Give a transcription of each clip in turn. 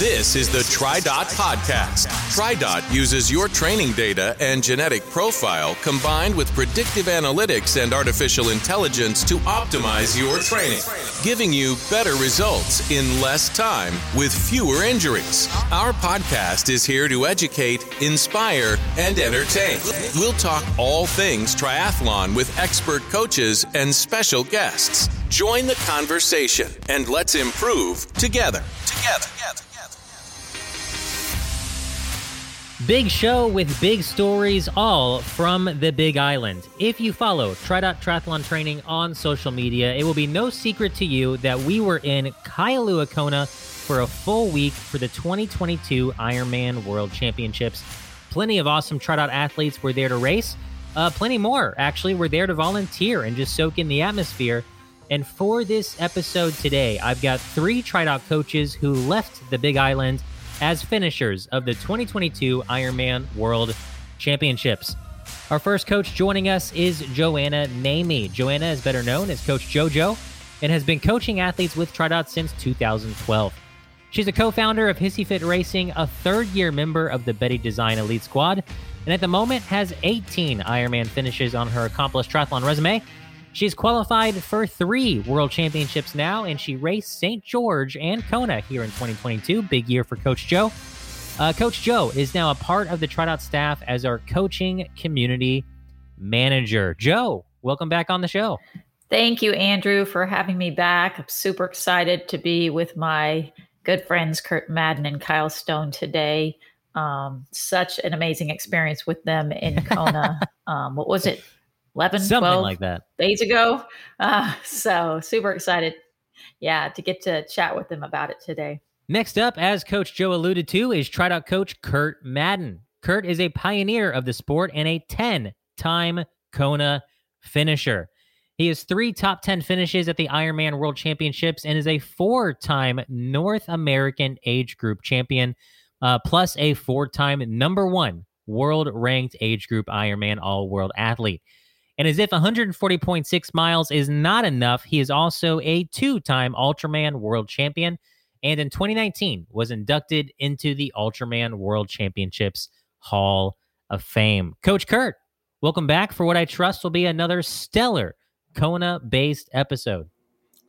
This is the TriDot Podcast. TriDot uses your training data and genetic profile combined with predictive analytics and artificial intelligence to optimize your training, giving you better results in less time with fewer injuries. Our podcast is here to educate, inspire, and entertain. We'll talk all things triathlon with expert coaches and special guests. Join the conversation and let's improve together. Together. together. Big show with big stories, all from the Big Island. If you follow TriDot Triathlon Training on social media, it will be no secret to you that we were in Kailua Kona for a full week for the 2022 Ironman World Championships. Plenty of awesome TriDot athletes were there to race. Uh, plenty more, actually, were there to volunteer and just soak in the atmosphere. And for this episode today, I've got three TriDot coaches who left the Big Island as finishers of the 2022 Ironman World Championships. Our first coach joining us is Joanna Namey. Joanna is better known as Coach JoJo and has been coaching athletes with TriDot since 2012. She's a co founder of Hissy Fit Racing, a third year member of the Betty Design Elite Squad, and at the moment has 18 Ironman finishes on her accomplished triathlon resume She's qualified for three world championships now, and she raced St. George and Kona here in 2022. Big year for Coach Joe. Uh, Coach Joe is now a part of the TriDot staff as our coaching community manager. Joe, welcome back on the show. Thank you, Andrew, for having me back. I'm super excited to be with my good friends, Kurt Madden and Kyle Stone, today. Um, such an amazing experience with them in Kona. um, what was it? 11, Something 12 like that. days ago. Uh, so super excited. Yeah, to get to chat with them about it today. Next up, as Coach Joe alluded to, is TriDot coach Kurt Madden. Kurt is a pioneer of the sport and a 10 time Kona finisher. He has three top 10 finishes at the Ironman World Championships and is a four time North American age group champion, uh, plus a four time number one world ranked age group Ironman all world athlete. And as if 140.6 miles is not enough, he is also a two time Ultraman world champion and in 2019 was inducted into the Ultraman World Championships Hall of Fame. Coach Kurt, welcome back for what I trust will be another stellar Kona based episode.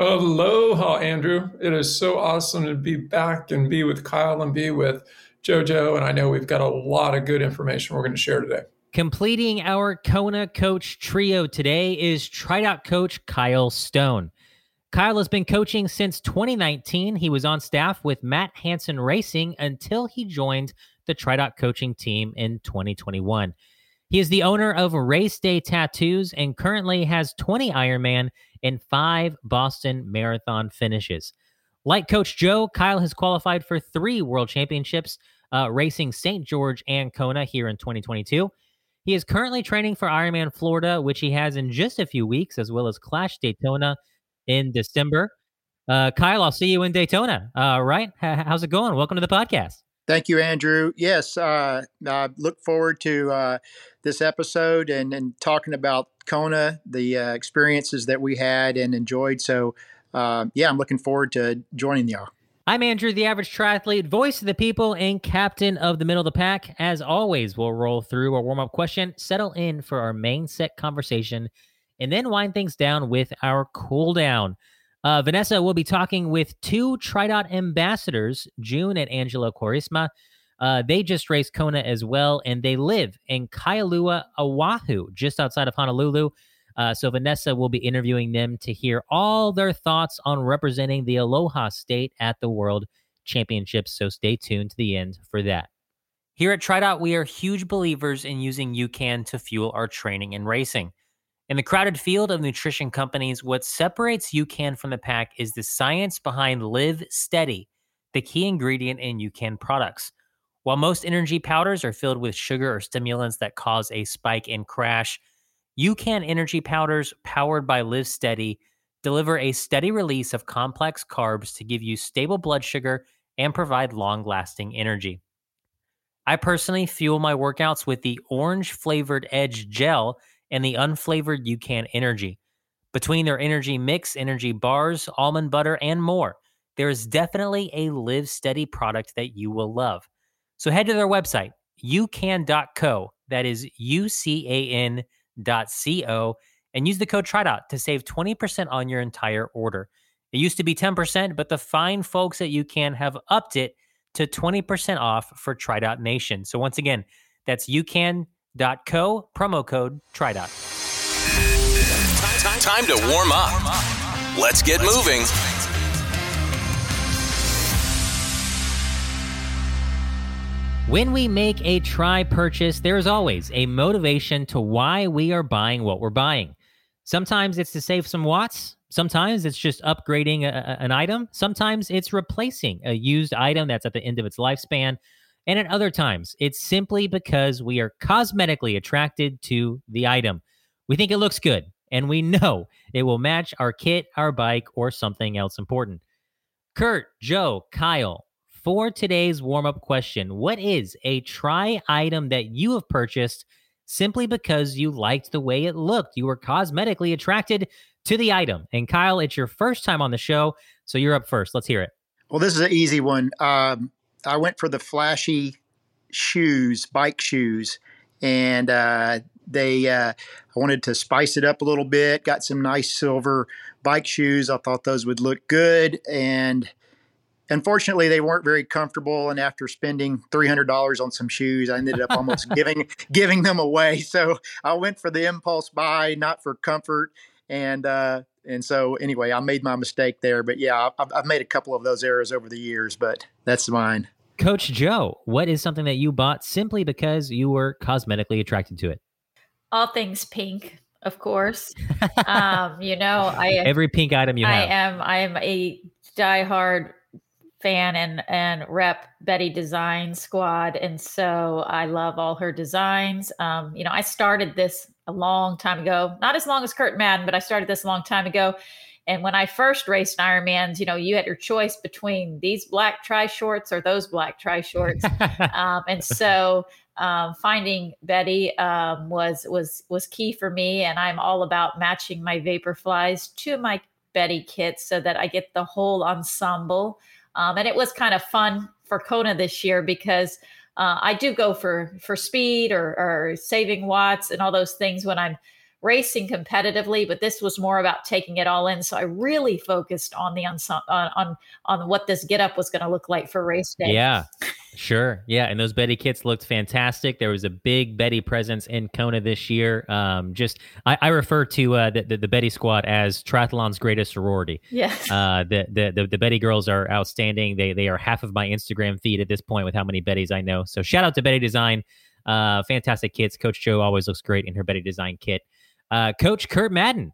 Aloha, Andrew. It is so awesome to be back and be with Kyle and be with JoJo. And I know we've got a lot of good information we're going to share today. Completing our Kona coach trio today is TriDot coach Kyle Stone. Kyle has been coaching since 2019. He was on staff with Matt Hanson Racing until he joined the TriDot coaching team in 2021. He is the owner of Race Day Tattoos and currently has 20 Ironman and five Boston Marathon finishes. Like Coach Joe, Kyle has qualified for three World Championships, uh, racing St. George and Kona here in 2022. He is currently training for Ironman Florida, which he has in just a few weeks, as well as Clash Daytona in December. Uh, Kyle, I'll see you in Daytona. Uh, right? H- how's it going? Welcome to the podcast. Thank you, Andrew. Yes, uh, I look forward to uh, this episode and, and talking about Kona, the uh, experiences that we had and enjoyed. So, uh, yeah, I'm looking forward to joining y'all. I'm Andrew, the average triathlete, voice of the people, and captain of the middle of the pack. As always, we'll roll through our warm up question, settle in for our main set conversation, and then wind things down with our cool down. Uh, Vanessa will be talking with two TriDot ambassadors, June and Angela Quaresma. Uh, they just raced Kona as well, and they live in Kailua, Oahu, just outside of Honolulu. Uh, so Vanessa will be interviewing them to hear all their thoughts on representing the Aloha State at the World Championships. So stay tuned to the end for that. Here at TriDot, we are huge believers in using UCAN to fuel our training and racing. In the crowded field of nutrition companies, what separates UCAN from the pack is the science behind LIVSTEADY, the key ingredient in UCAN products. While most energy powders are filled with sugar or stimulants that cause a spike and crash, UCAN energy powders powered by LIVSTEADY deliver a steady release of complex carbs to give you stable blood sugar and provide long lasting energy. I personally fuel my workouts with the orange flavored Edge gel and the unflavored UCAN energy. Between their energy mix, energy bars, almond butter, and more, there is definitely a LIVSTEADY product that you will love. So head to their website, ucan.co. That is U C A N dot C O, and use the code TriDot to save 20% on your entire order. It used to be 10%, but the fine folks at UCAN have upped it to 20% off for TriDot Nation. So once again, that's ucan.co, promo code TriDot. Time to warm up. Let's get moving. When we make a tri purchase, there is always a motivation to why we are buying what we're buying. Sometimes it's to save some watts. Sometimes it's just upgrading a, an item. Sometimes it's replacing a used item that's at the end of its lifespan. And at other times, it's simply because we are cosmetically attracted to the item. We think it looks good, and we know it will match our kit, our bike, or something else important. Kurt, Joe, Kyle, for today's warm up question, what is a tri item that you have purchased simply because you liked the way it looked? You were cosmetically attracted to the item. And Kyle, it's your first time on the show, so you're up first. Let's hear it. Well, this is an easy one. Um, I went for the flashy shoes, bike shoes, and uh, they. Uh, I wanted to spice it up a little bit. Got some nice silver bike shoes. I thought those would look good, and unfortunately they weren't very comfortable and after spending $300 on some shoes i ended up almost giving giving them away. So i went for the impulse buy not for comfort. And uh and so anyway i made my mistake there. But yeah i've, I've made a couple of those errors over the years but that's mine. Coach joe what is something that you bought simply because you were cosmetically attracted to it? All things pink of course. Um you know i every pink item you have. i am i am a diehard fan and and rep Betty Design Squad, and so I love all her designs. Um, you know, I started this a long time ago, not as long as Kurt Madden, but I started this a long time ago. And when I first raced Ironmans, you know, you had your choice between these black tri shorts or those black tri shorts, um, and so um, finding Betty um, was was was key for me. And I'm all about matching my Vaporflies to my Betty kits so that I get the whole ensemble. Um, and it was kind of fun for Kona this year because uh, I do go for for speed or, or saving watts and all those things when I'm racing competitively, but this was more about taking it all in. So I really focused on the on on on what this get up was going to look like for race day. Yeah. Sure. Yeah. And those Betty kits looked fantastic. There was a big Betty presence in Kona this year. Um, just, I, I refer to uh, the, the, the, Betty squad as triathlon's greatest sorority. Yes. Uh, the, the, the, the, Betty girls are outstanding. They, they are half of my Instagram feed at this point with how many Bettys I know. So shout out to Betty Design. Uh, fantastic kits. Coach Joe always looks great in her Betty Design kit. Uh, Coach Kurt Madden,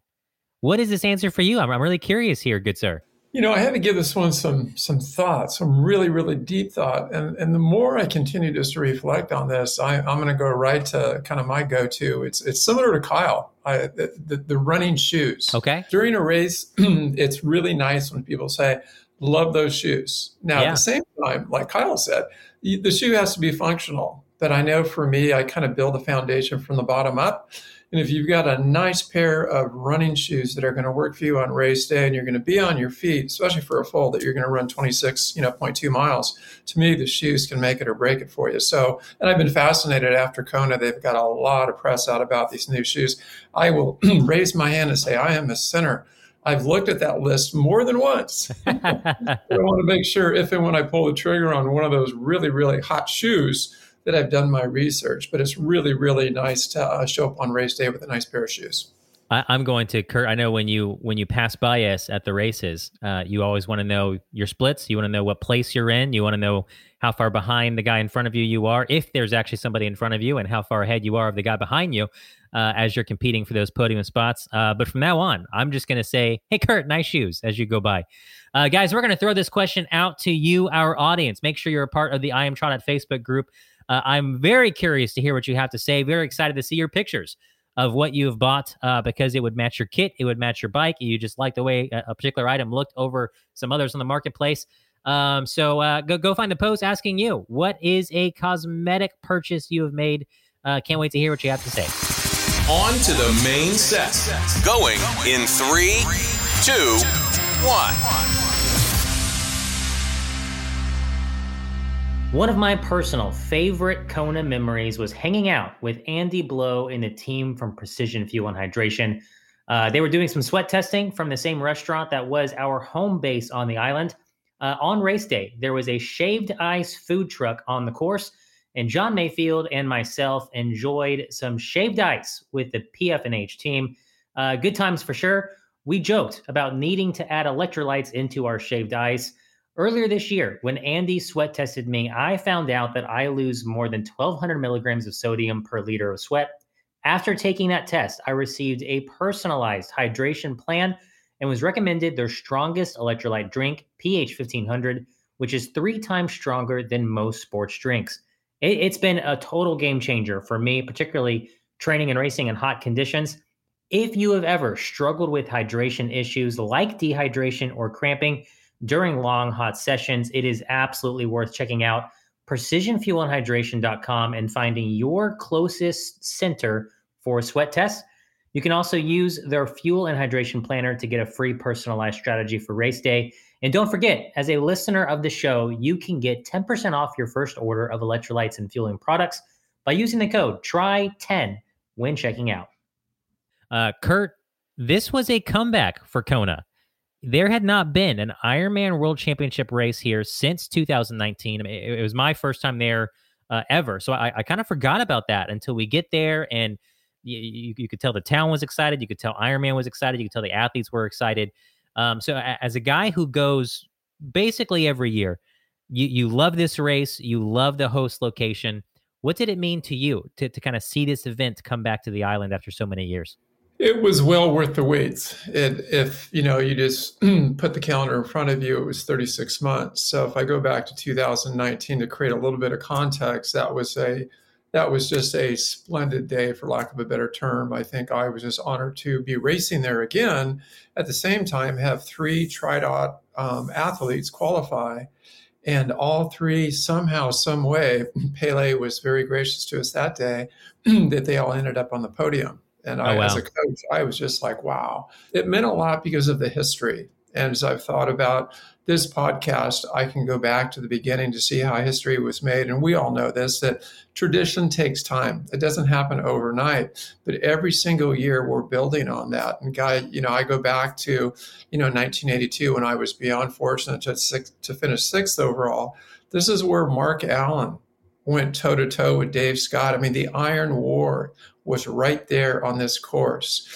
what is this answer for you? I'm, I'm really curious here, good sir. You know, I had to give this one some some thought, some really really deep thought, and and the more I continue just to reflect on this, I, I'm going to go right to kind of my go-to. It's it's similar to Kyle, I, the, the, the running shoes. Okay. During a race, it's really nice when people say, "Love those shoes." Now, yeah. at the same time, like Kyle said, the shoe has to be functional. But I know for me, I kind of build a foundation from the bottom up. And if you've got a nice pair of running shoes that are going to work for you on race day and you're going to be on your feet, especially for a full that you're going to run 26, you know, 0.2 miles, to me, the shoes can make it or break it for you. So, and I've been fascinated after Kona. They've got a lot of press out about these new shoes. I will raise my hand and say, I am a sinner. I've looked at that list more than once. I want to make sure if and when I pull the trigger on one of those really, really hot shoes, that I've done my research, but it's really, really nice to uh, show up on race day with a nice pair of shoes. I, am going to Kurt. I know when you when you pass by us at the races, uh, you always want to know your splits. You want to know what place you're in. You want to know how far behind the guy in front of you you are, if there's actually somebody in front of you, and how far ahead you are of the guy behind you uh, as you're competing for those podium spots. Uh, but from now on, I'm just going to say, "Hey, Kurt, nice shoes." As you go by, uh, guys, we're going to throw this question out to you, our audience. Make sure you're a part of the I Am TriDot Facebook group. Uh, I'm very curious to hear what you have to say. Very excited to see your pictures of what you've bought uh, because it would match your kit, it would match your bike. You just like the way a, a particular item looked over some others on the marketplace. Um, so uh, go go find the post asking you what is a cosmetic purchase you have made. Uh, can't wait to hear what you have to say. On to the main set. Going in three, two, one. One of my personal favorite Kona memories was hanging out with Andy Blow and the team from Precision Fuel and Hydration. Uh, they were doing some sweat testing from the same restaurant that was our home base on the island. Uh, on race day, there was a shaved ice food truck on the course, and John Mayfield and myself enjoyed some shaved ice with the PF&H team. Uh, good times for sure. We joked about needing to add electrolytes into our shaved ice. Earlier this year, when Andy sweat tested me, I found out that I lose more than 1,200 milligrams of sodium per liter of sweat. After taking that test, I received a personalized hydration plan and was recommended their strongest electrolyte drink, pH 1500, which is three times stronger than most sports drinks. It, has been a total game changer for me, particularly training and racing in hot conditions. If you have ever struggled with hydration issues like dehydration or cramping, during long hot sessions, it is absolutely worth checking out precisionfuelandhydration.com and finding your closest center for sweat tests. You can also use their fuel and hydration planner to get a free personalized strategy for race day. And don't forget, as a listener of the show, you can get 10% off your first order of electrolytes and fueling products by using the code TRY10 when checking out. Uh, Kurt, this was a comeback for Kona there had not been an Ironman World Championship race here since 2019. I mean, it, it was my first time there uh, ever, so I, I kind of forgot about that until we get there, and you, you, you, could tell the town was excited. You could tell Ironman was excited. You could tell the athletes were excited. Um, so, as a guy who goes basically every year, you you love this race. You love the host location. What did it mean to you to to kind of see this event come back to the island after so many years? It was well worth the wait. It, if you know, you just put the calendar in front of you, it was 36 months. So if I go back to 2019 to create a little bit of context, that was a that was just a splendid day, for lack of a better term. I think I was just honored to be racing there again. At the same time, have three TriDot um, athletes qualify, and all three somehow, some way, Pele was very gracious to us that day that they all ended up on the podium. And oh, I, oh, wow. as a coach, I was just like, wow. It meant a lot because of the history. And as I've thought about this podcast, I can go back to the beginning to see how history was made. And we all know this that tradition takes time. It doesn't happen overnight, but every single year we're building on that. And guy, you know, I go back to, you know, 1982 when I was beyond fortunate to, six, to finish sixth overall. This is where Mark Allen went toe to toe with Dave Scott. I mean, the Iron War was right there on this course.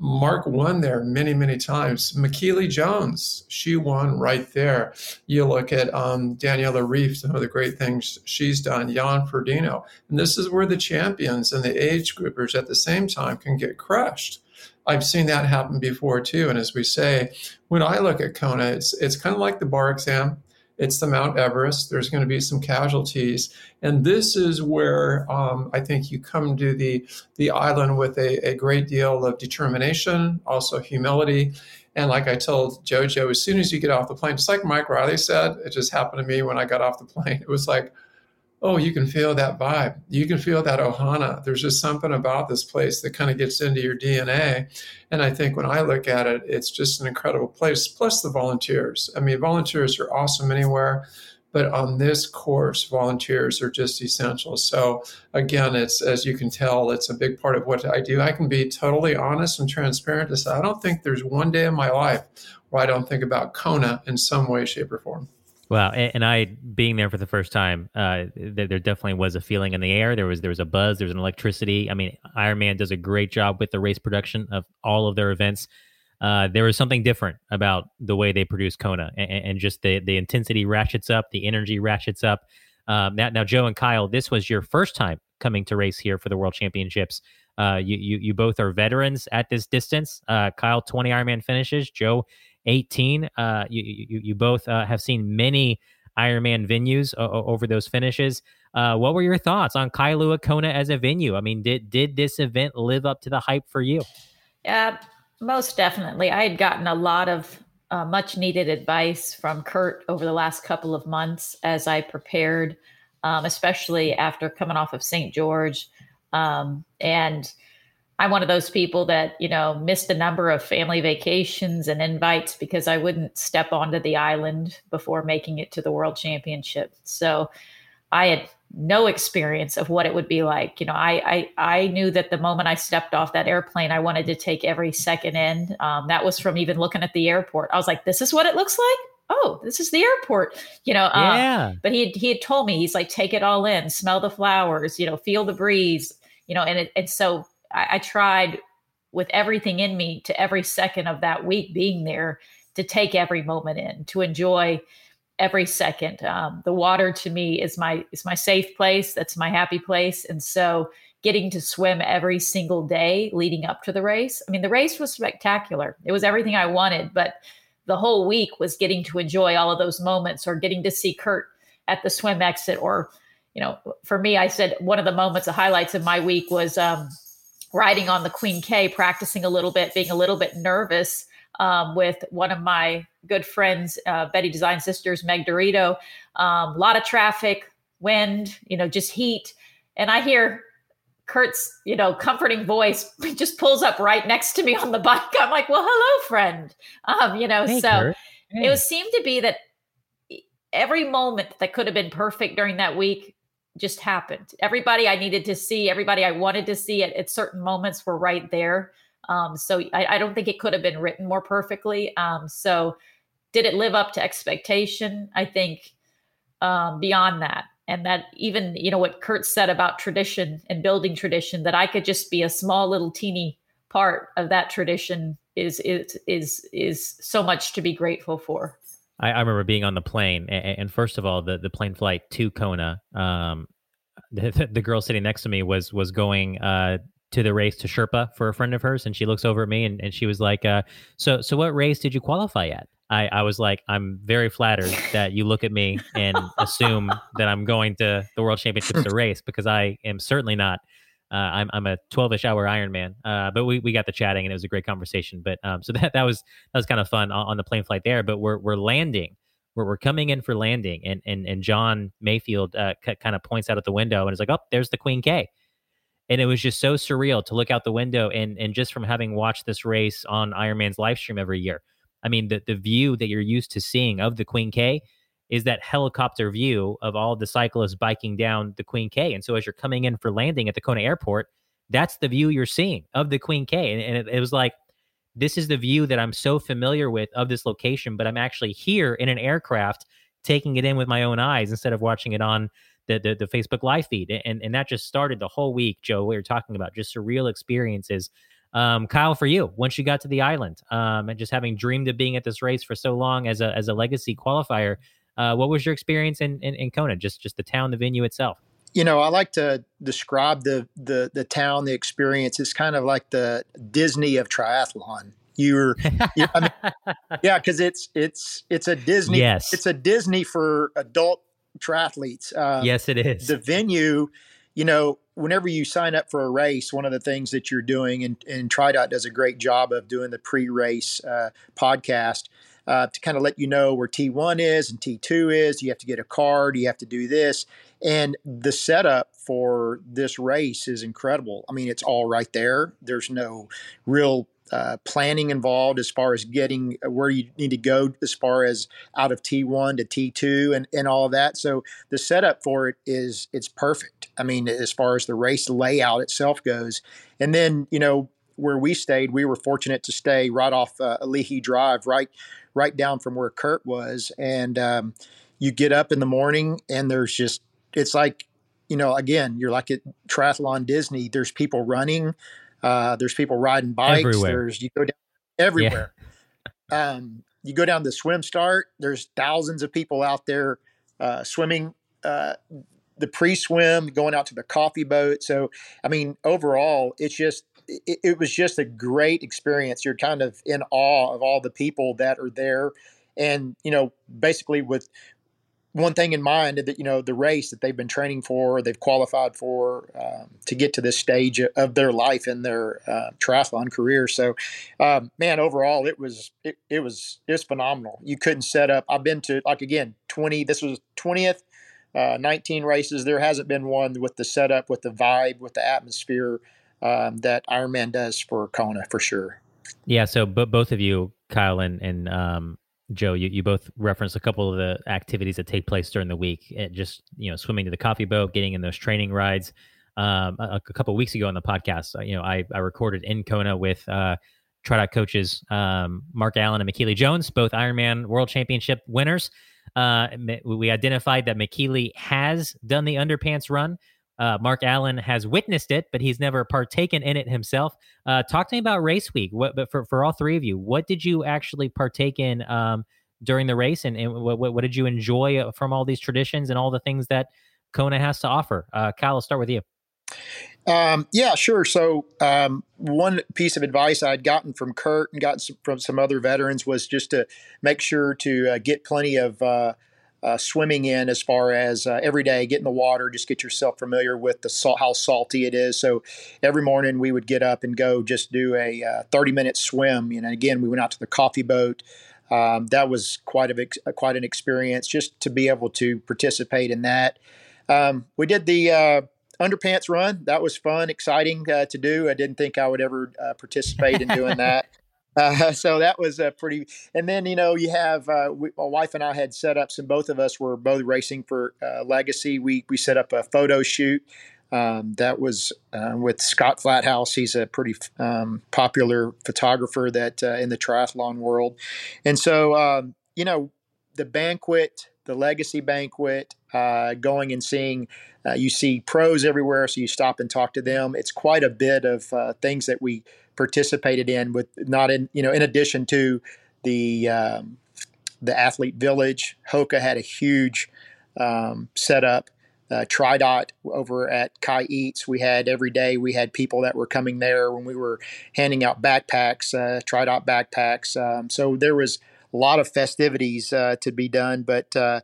Mark won there many, many times. Michellie Jones, she won right there. You look at um, Daniela Ryf, some of the great things she's done, Jan Frodeno. And this is where the champions and the age groupers at the same time can get crushed. I've seen that happen before too. And as we say, when I look at Kona, it's it's kind of like the bar exam. It's the Mount Everest. There's going to be some casualties, and this is where um, I think you come to the the island with a, a great deal of determination, also humility, and like I told JoJo, as soon as you get off the plane, just like Mike Reilly said, it just happened to me when I got off the plane. It was like, oh, you can feel that vibe. You can feel that ohana. There's just something about this place that kind of gets into your DNA. And I think when I look at it, it's just an incredible place. Plus the volunteers. I mean, volunteers are awesome anywhere. But on this course, volunteers are just essential. So again, it's as you can tell, it's a big part of what I do. I can be totally honest and transparent to say I don't think there's one day in my life where I don't think about Kona in some way, shape, or form. Wow, and, I being there for the first time, uh, there, definitely was a feeling in the air. There was there was a buzz. There was an electricity. I mean, Ironman does a great job with the race production of all of their events. Uh, there was something different about the way they produce Kona, and, and, just the the intensity ratchets up, the energy ratchets up. Um, now, now, Joe and Kyle, this was your first time coming to race here for the World Championships. Uh, you, you you both are veterans at this distance. Uh, Kyle, twenty Ironman finishes. Joe 18. Uh, you, you, you both uh, have seen many Ironman venues over those finishes. Uh, what were your thoughts on Kailua Kona as a venue? I mean, did did this event live up to the hype for you? Yeah, most definitely. I had gotten a lot of uh, much needed advice from Kurt over the last couple of months as I prepared, um, especially after coming off of St. George. Um, and I'm one of those people that, you know, missed a number of family vacations and invites because I wouldn't step onto the island before making it to the world championship. So I had no experience of what it would be like. You know, I I, I knew that the moment I stepped off that airplane, I wanted to take every second in. Um, that was from even looking at the airport. I was like, this is what it looks like. Oh, this is the airport. You know, um, yeah. But he had, he had told me he's like, take it all in, smell the flowers, you know, feel the breeze, you know, and it, and so I, I tried with everything in me to every second of that week being there to take every moment in, to enjoy every second. Um, the water to me is my is my safe place. That's my happy place, and so getting to swim every single day leading up to the race. I mean, the race was spectacular. It was everything I wanted, but the whole week was getting to enjoy all of those moments, or getting to see Kurt at the swim exit, or you know, for me, I said one of the moments, the highlights of my week was um, riding on the Queen K, practicing a little bit, being a little bit nervous um, with one of my good friends, uh, Betty Design Sisters, Meg Dorito. A um, lot of traffic, wind, you know, just heat. And I hear Kurt's, you know, comforting voice just pulls up right next to me on the bike. I'm like, well, hello, friend. Um, you know, hey, so hey. it was seemed to be that every moment that could have been perfect during that week just happened. Everybody I needed to see, everybody I wanted to see at, at certain moments were right there. Um, so I, I, don't think it could have been written more perfectly. Um, so did it live up to expectation? I think um, beyond that, and that even you know what Kurt said about tradition and building tradition, that I could just be a small little teeny part of that tradition is is is is so much to be grateful for. I, I remember being on the plane, and, and, first of all, the the plane flight to Kona. Um, the, the, girl sitting next to me was was going uh, to the race to Sherpa for a friend of hers, and she looks over at me and, and she was like, uh, "So, so what race did you qualify at?" I, I was like, "I'm very flattered that you look at me and assume that I'm going to the World Championships to race because I am certainly not. Uh, I'm I'm a 12ish hour Ironman, uh, but we, we got the chatting and it was a great conversation. But um, so that that was that was kind of fun on, on the plane flight there. But we're we're landing." We're, we're coming in for landing, and and and John Mayfield uh, c- kind of points out at the window and is like, "Oh, there's the Queen K." and it was just so surreal to look out the window and and just from having watched this race on Ironman's live stream every year. I mean, the the view that you're used to seeing of the Queen K is that helicopter view of all the cyclists biking down the Queen K. And so as you're coming in for landing at the Kona airport, that's the view you're seeing of the Queen K. And, and it, it was like, this is the view that I'm so familiar with of this location, but I'm actually here in an aircraft taking it in with my own eyes instead of watching it on the, the, the Facebook live feed. And, and that just started the whole week, Joe, we were talking about just surreal experiences. Um, Kyle, for you, once you got to the island um, and just having dreamed of being at this race for so long as a, as a legacy qualifier, uh, what was your experience in, in, in Kona, just, just the town, the venue itself? you know, I like to describe the the the town, the experience. It's kind of like the Disney of triathlon. You're, you're I mean, yeah, because it's it's it's a Disney. Yes, it's a Disney for adult triathletes. Um, yes, it is. The venue, you know, whenever you sign up for a race, one of the things that you're doing, and, and TriDot does a great job of doing the pre-race uh, podcast uh, to kind of let you know where T1 is and T2 is. You have to get a card. You have to do this. And the setup for this race is incredible. I mean, it's all right there. There's no real uh, planning involved as far as getting uh, where you need to go as far as out of T1 to T2 and, and all of that. So the setup for it is it's perfect. I mean, as far as the race layout itself goes. And then, you know, where we stayed, we were fortunate to stay right off uh, Drive, right right down from where Kurt was. And um, you get up in the morning and there's just it's like, you know, again, you're like at Triathlon Disney. There's people running uh, there's people riding bikes. Everywhere. There's you go down everywhere. Yeah. um, you go down the swim start. There's thousands of people out there uh, swimming. Uh, the pre-swim, going out to the coffee boat. So, I mean, overall, it's just it, it was just a great experience. You're kind of in awe of all the people that are there, and you know, basically with one thing in mind that you know the race that they've been training for, they've qualified for um, to get to this stage of their life in their uh, triathlon career. So, um, man, overall, it was it, it was it was phenomenal. You couldn't set up. I've been to like again twenty. This was twentieth. Uh, 19 races. There hasn't been one with the setup, with the vibe, with the atmosphere um, that Ironman does for Kona for sure. Yeah. So, but both of you, Kyle and and um, Joe, you, you both referenced a couple of the activities that take place during the week. It eh, just you know, swimming to the coffee boat, getting in those training rides. Um, a, a couple weeks ago on the podcast, uh, you know, I, I recorded in Kona with uh, TriDot coaches um, Mark Allen and Michellie Jones, both Ironman World Championship winners. Uh, we identified that Michellie has done the underpants run. Uh, Mark Allen has witnessed it, but he's never partaken in it himself. Uh, talk to me about race week. What, but for, for all three of you, what did you actually partake in um, during the race, and, and what, what, did you enjoy uh, from all these traditions and all the things that Kona has to offer? Uh, Kyle, I'll start with you. Um, yeah, sure. So um, one piece of advice I'd gotten from Kurt and gotten some, from some other veterans was just to make sure to uh, get plenty of uh, uh, swimming in as far as uh, every day, get in the water, just get yourself familiar with the salt, how salty it is. So every morning we would get up and go just do a uh, 30 minute swim. You know, again, we went out to the coffee boat. Um, that was quite a uh, quite an experience just to be able to participate in that. Um, we did the uh, underpants run. That was fun, exciting uh, to do. I didn't think I would ever participate in doing that. Uh, so that was a pretty. And then you know you have uh, we, my wife and I had set up some. Both of us were both racing for uh, Legacy. We we set up a photo shoot. Um, that was uh, with Scott Flathouse. He's a pretty um, popular photographer that uh, in the triathlon world. And so um, you know the banquet, the Legacy banquet, uh, going and seeing. you see pros everywhere, so you stop and talk to them. It's quite a bit of things that we participated in with not in you know in addition to the um, the athlete village hoka had a huge um, setup uh, TriDot over at Kai Eats. We had every day we had people that were coming there when we were handing out backpacks, uh, TriDot backpacks. Um, so there was a lot of festivities uh, to be done, but uh,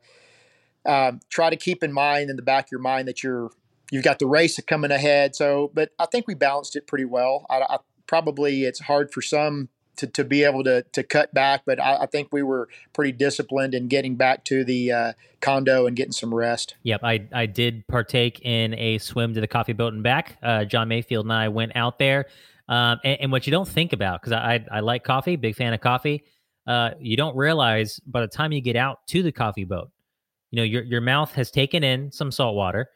um, try to keep in mind in the back of your mind that you're you've got the race coming ahead. So, but I think we balanced it pretty well. I, I probably it's hard for some to, to be able to, to cut back, but I, I think we were pretty disciplined in getting back to the uh, condo and getting some rest. Yep, I, I did partake in a swim to the coffee boat and back. Uh, John Mayfield and I went out there. Um, and, and, what you don't think about, because I, I, I, like coffee, big fan of coffee, uh, you don't realize by the time you get out to the coffee boat, you know, your, your mouth has taken in some salt water.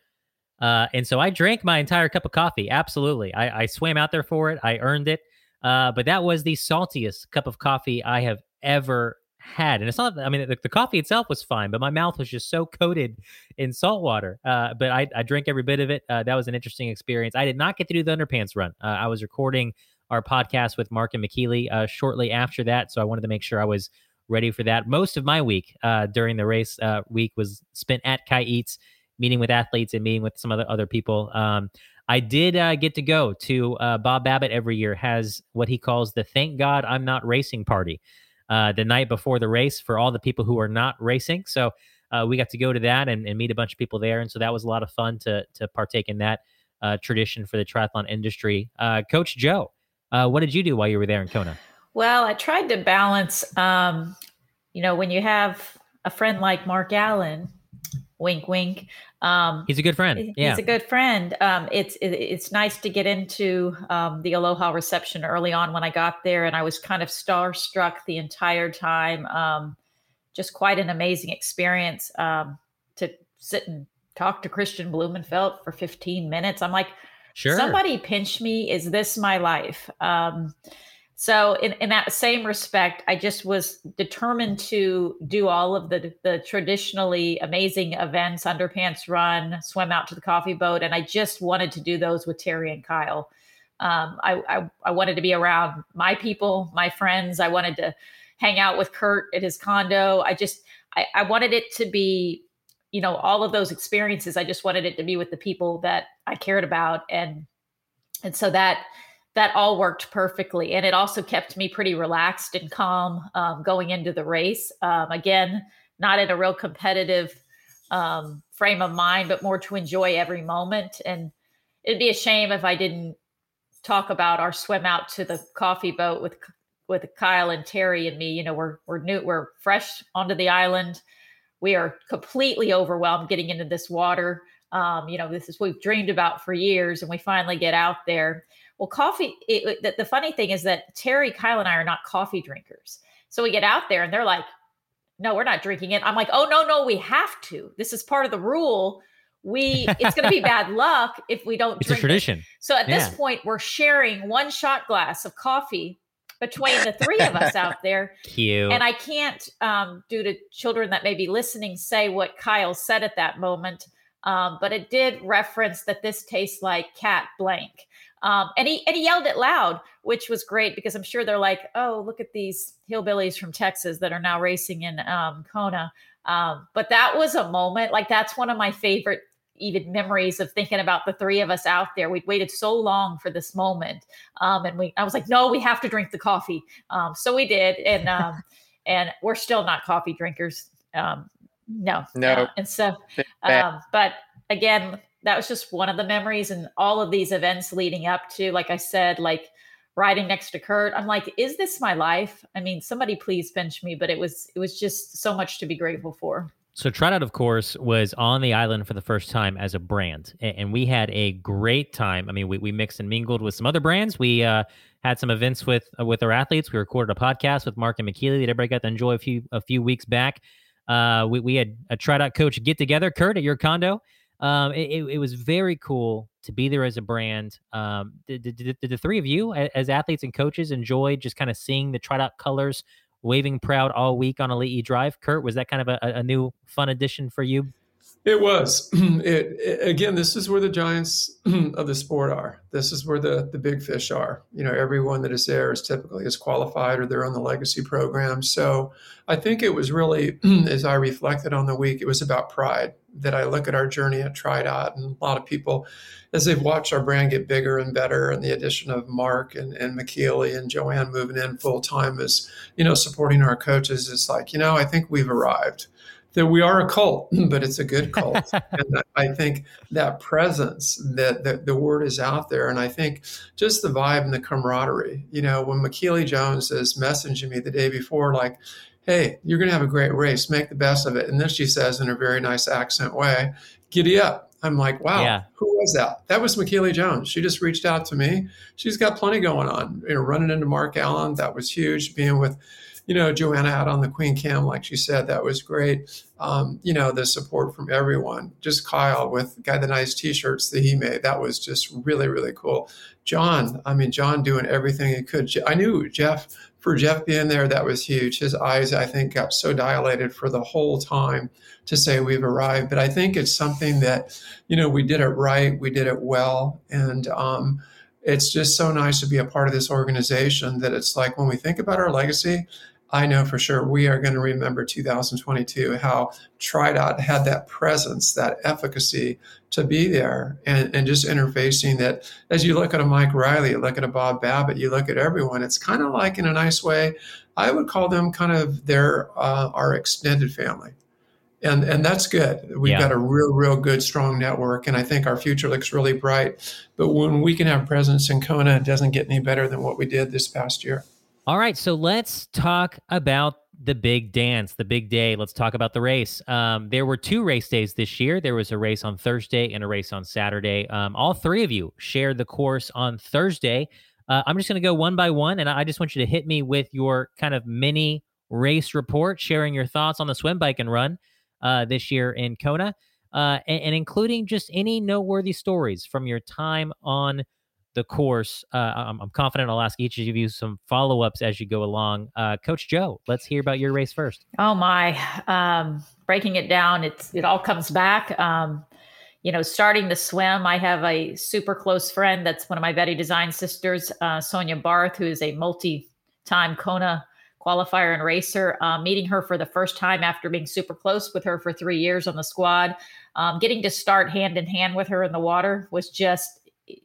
Uh, and so I drank my entire cup of coffee. Absolutely. I, I swam out there for it. I earned it. Uh, but that was the saltiest cup of coffee I have ever had. And it's not, I mean, the, the coffee itself was fine, but my mouth was just so coated in salt water. Uh, but I, I drank every bit of it. Uh, that was an interesting experience. I did not get to do the underpants run. Uh, I was recording our podcast with Mark and Michellie uh, shortly after that. So I wanted to make sure I was ready for that. Most of my week during the race week was spent at Kai Eats meeting with athletes and meeting with some other other people. Um, I did uh, get to go to uh, Bob Babbitt every year has what he calls the "Thank God I'm Not Racing" party uh, the night before the race for all the people who are not racing. So uh, we got to go to that and, and, meet a bunch of people there, and so that was a lot of fun to to partake in that uh, tradition for the triathlon industry. Uh, Coach Joe, what did you do while you were there in Kona? Well, I tried to balance. Um, you know, when you have a friend like Mark Allen wink wink. Um, he's a good friend. yeah he's a good friend. Um, it's it, it's nice to get into um, the aloha reception early on when i got there and i was kind of starstruck the entire time. Um, just quite an amazing experience um, to sit and talk to Kristian Blummenfelt for 15 minutes. I'm like sure. somebody pinch me is this my life? Um, so in, in that same respect, I just was determined to do all of the the traditionally amazing events, underpants run, swim out to the coffee boat, and I just wanted to do those with Terry and Kyle. Um, I, I, I wanted to be around my people, my friends. I wanted to hang out with Kurt at his condo. I just I, I wanted it to be, you know, all of those experiences. I just wanted it to be with the people that I cared about, and and so that that all worked perfectly. And it also kept me pretty relaxed and calm um, going into the race. Um, again, not in a real competitive um, frame of mind, but more to enjoy every moment. And it'd be a shame if I didn't talk about our swim out to the coffee boat with with Kyle and Terry and me. You know, we're we're new, we're fresh onto the island. We are completely overwhelmed getting into this water. Um, you know, this is what we've dreamed about for years, and we finally get out there well, coffee, it, the, the funny thing is that Terry, Kyle, and I are not coffee drinkers. So we get out there and they're like, no, we're not drinking it. I'm like, oh no, no, we have to. This is part of the rule. We it's going to be bad luck if we don't. It's a tradition. It. So at yeah. this point, we're sharing one shot glass of coffee between the three of us out there. Cute. And I can't, um, due to children that may be listening, say what Kyle said at that moment. Um, but it did reference that this tastes like cat blank. Um, and he and he yelled it loud, which was great because I'm sure they're like, "Oh, look at these hillbillies from Texas that are now racing in um, Kona." Um, but that was a moment like that's one of my favorite even memories of thinking about the three of us out there. We'd waited so long for this moment, um, and we I was like, "No, we have to drink the coffee." Um, so we did, and um, and we're still not coffee drinkers. Um, no, no, uh, and so, um, but again, that was just one of the memories and all of these events leading up to like i said like riding next to kurt i'm like is this my life i mean somebody please bench me but it was it was just so much to be grateful for so TriDot, of course, was on the island for the first time as a brand, and we had a great time. I mean, we, we mixed and mingled with some other brands. We uh, had some events with uh, with our athletes. We recorded a podcast with Mark and Michellie that everybody got to enjoy a few a few weeks back. Uh, we, we had a TriDot coach get together, Kurt, at your condo, um, it, it, was very cool to be there as a brand. Um, did, did, did, the three of you, as athletes and coaches, enjoy just kind of seeing the TriDot colors waving proud all week on Ali'i Drive? Kurt, was that kind of a, a new fun addition for you? It was. It, it, again, this is where the giants of the sport are. This is where the the big fish are. You know, everyone that is there is typically is qualified or they're on the legacy program. So I think it was really, as I reflected on the week, it was about pride. That I look at our journey at TriDot and a lot of people, as they've watched our brand get bigger and better, and the addition of Mark and, and Michellie and Joanne moving in full time as you know supporting our coaches, it's like you know I think we've arrived that we are a cult, but it's a good cult. and I think that presence, that, that the word is out there. And I think just the vibe and the camaraderie, you know, when Michellie Jones is messaging me the day before, like, hey, you're going to have a great race, make the best of it. And then she says in a very nice accent way, giddy up. I'm like, wow, yeah. who was that? That was Michellie Jones. She just reached out to me. She's got plenty going on. You know, running into Mark Allen, that was huge. Being with you know, Joanna out on the Queen K, like she said, that was great. Um, you know, the support from everyone. Just Kyle with got the nice T-shirts that he made. That was just really, really cool. John, I mean, John doing everything he could. I knew Jeff for Jeff being there. That was huge. His eyes, I think, got so dilated for the whole time to say we've arrived. But I think it's something that, you know, we did it right. We did it well, and. Um, it's just so nice to be a part of this organization that it's like when we think about our legacy, I know for sure we are going to remember 2022 how TriDot had that presence, that efficacy to be there and, and just interfacing that as you look at a Mike Reilly, you look at a Bob Babbitt, you look at everyone, it's kind of like in a nice way, I would call them kind of their uh, our extended family. And, and that's good. We've yeah. got a real, real good, strong network, and I think our future looks really bright. But when we can have presence in Kona, it doesn't get any better than what we did this past year. All right, so let's talk about the big dance, the big day. Let's talk about the race. Um, there were two race days this year. There was a race on Thursday and a race on Saturday. Um, all three of you shared the course on Thursday. Uh, I'm just going to go one by one, and I just want you to hit me with your kind of mini race report, sharing your thoughts on the swim, bike, and run uh, this year in Kona, uh, and, and including just any noteworthy stories from your time on the course. Uh, I'm, I'm, confident I'll ask each of you some follow ups as you go along. Uh, Coach Joe, let's hear about your race first. Oh my! Um, breaking it down, it's it all comes back. Um, you know, starting the swim, I have a super close friend that's one of my Betty Design sisters, uh, Sonia Barth, who is a multi-time Kona qualifier and racer. Uh, meeting her for the first time after being super close with her for three years on the squad, um, getting to start hand in hand with her in the water was just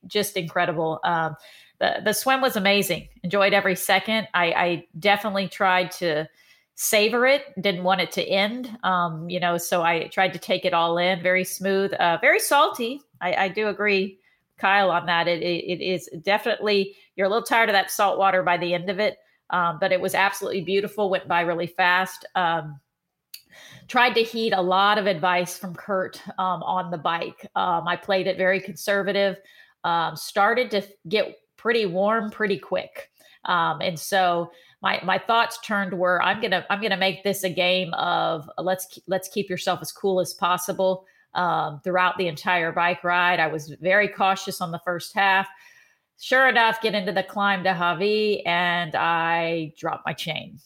just incredible. Um, the the swim was amazing. Enjoyed every second. I, I definitely tried to savor it. Didn't want it to end. Um, you know, so I tried to take it all in. Very smooth. Uh, very salty. I, I do agree, Kyle, on that. It, it, it is definitely you're a little tired of that salt water by the end of it. Um, but it was absolutely beautiful. Went by really fast. Um, tried to heed a lot of advice from Kurt um, on the bike. Um, I played it very conservative um, started to get pretty warm pretty quick. Um, and so my my thoughts turned were I'm gonna I'm gonna make this a game of let's let's keep yourself as cool as possible um, throughout the entire bike ride. I was very cautious on the first half. Sure enough, get into the climb to Hawi and I drop my chain.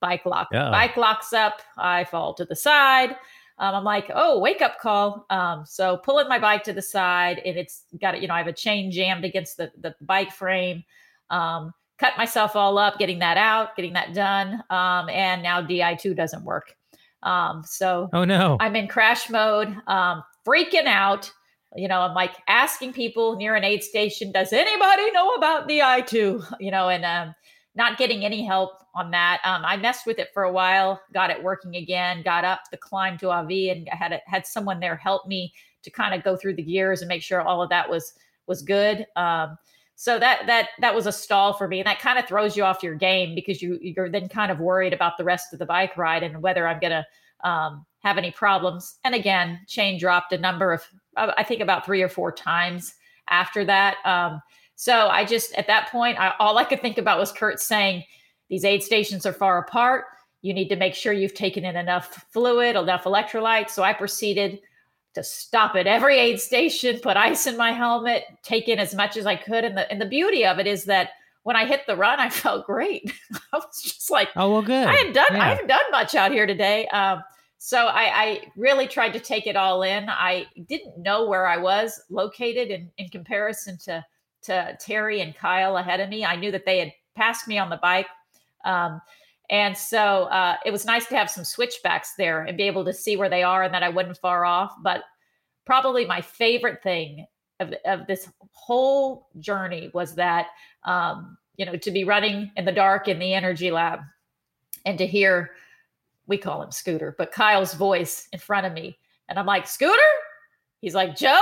Bike lock, yeah. bike locks up. I fall to the side. Um, I'm like, oh, wake up call. Um, so pulling my bike to the side, and it's got it. you know I have a chain jammed against the the bike frame. Um, cut myself all up getting that out, getting that done, um, and now Di2 doesn't work. Um, so oh no, I'm in crash mode, um, freaking out. You know, I'm like asking people near an aid station, does anybody know about Di2? You know, and um, not getting any help on that. Um, I messed with it for a while, got it working again, got up the climb to Hawi, and had it, had someone there help me to kind of go through the gears and make sure all of that was was good. Um, so that that that was a stall for me, and that kind of throws you off your game because you you're then kind of worried about the rest of the bike ride and whether I'm gonna um, have any problems. And again, chain dropped a number of I think about three or four times after that. Um, so I just at that point, I, all I could think about was Kurt saying, "These aid stations are far apart. You need to make sure you've taken in enough fluid, enough electrolytes." So I proceeded to stop at every aid station, put ice in my helmet, take in as much as I could. And the and the beauty of it is that when I hit the run, I felt great. I was just like, oh well, good. I hadn't done yeah. I haven't done much out here today. Um, so I, I, really tried to take it all in. I didn't know where I was located in, in comparison to to Terry and Kyle ahead of me. I knew that they had passed me on the bike. Um, and so uh, it was nice to have some switchbacks there and be able to see where they are and that I wasn't far off. But probably my favorite thing of, of this whole journey was that, um, you know, to be running in the dark in the energy lab and to hear, we call him Scooter, but Kyle's voice in front of me. And I'm like, Scooter? He's like, Joe?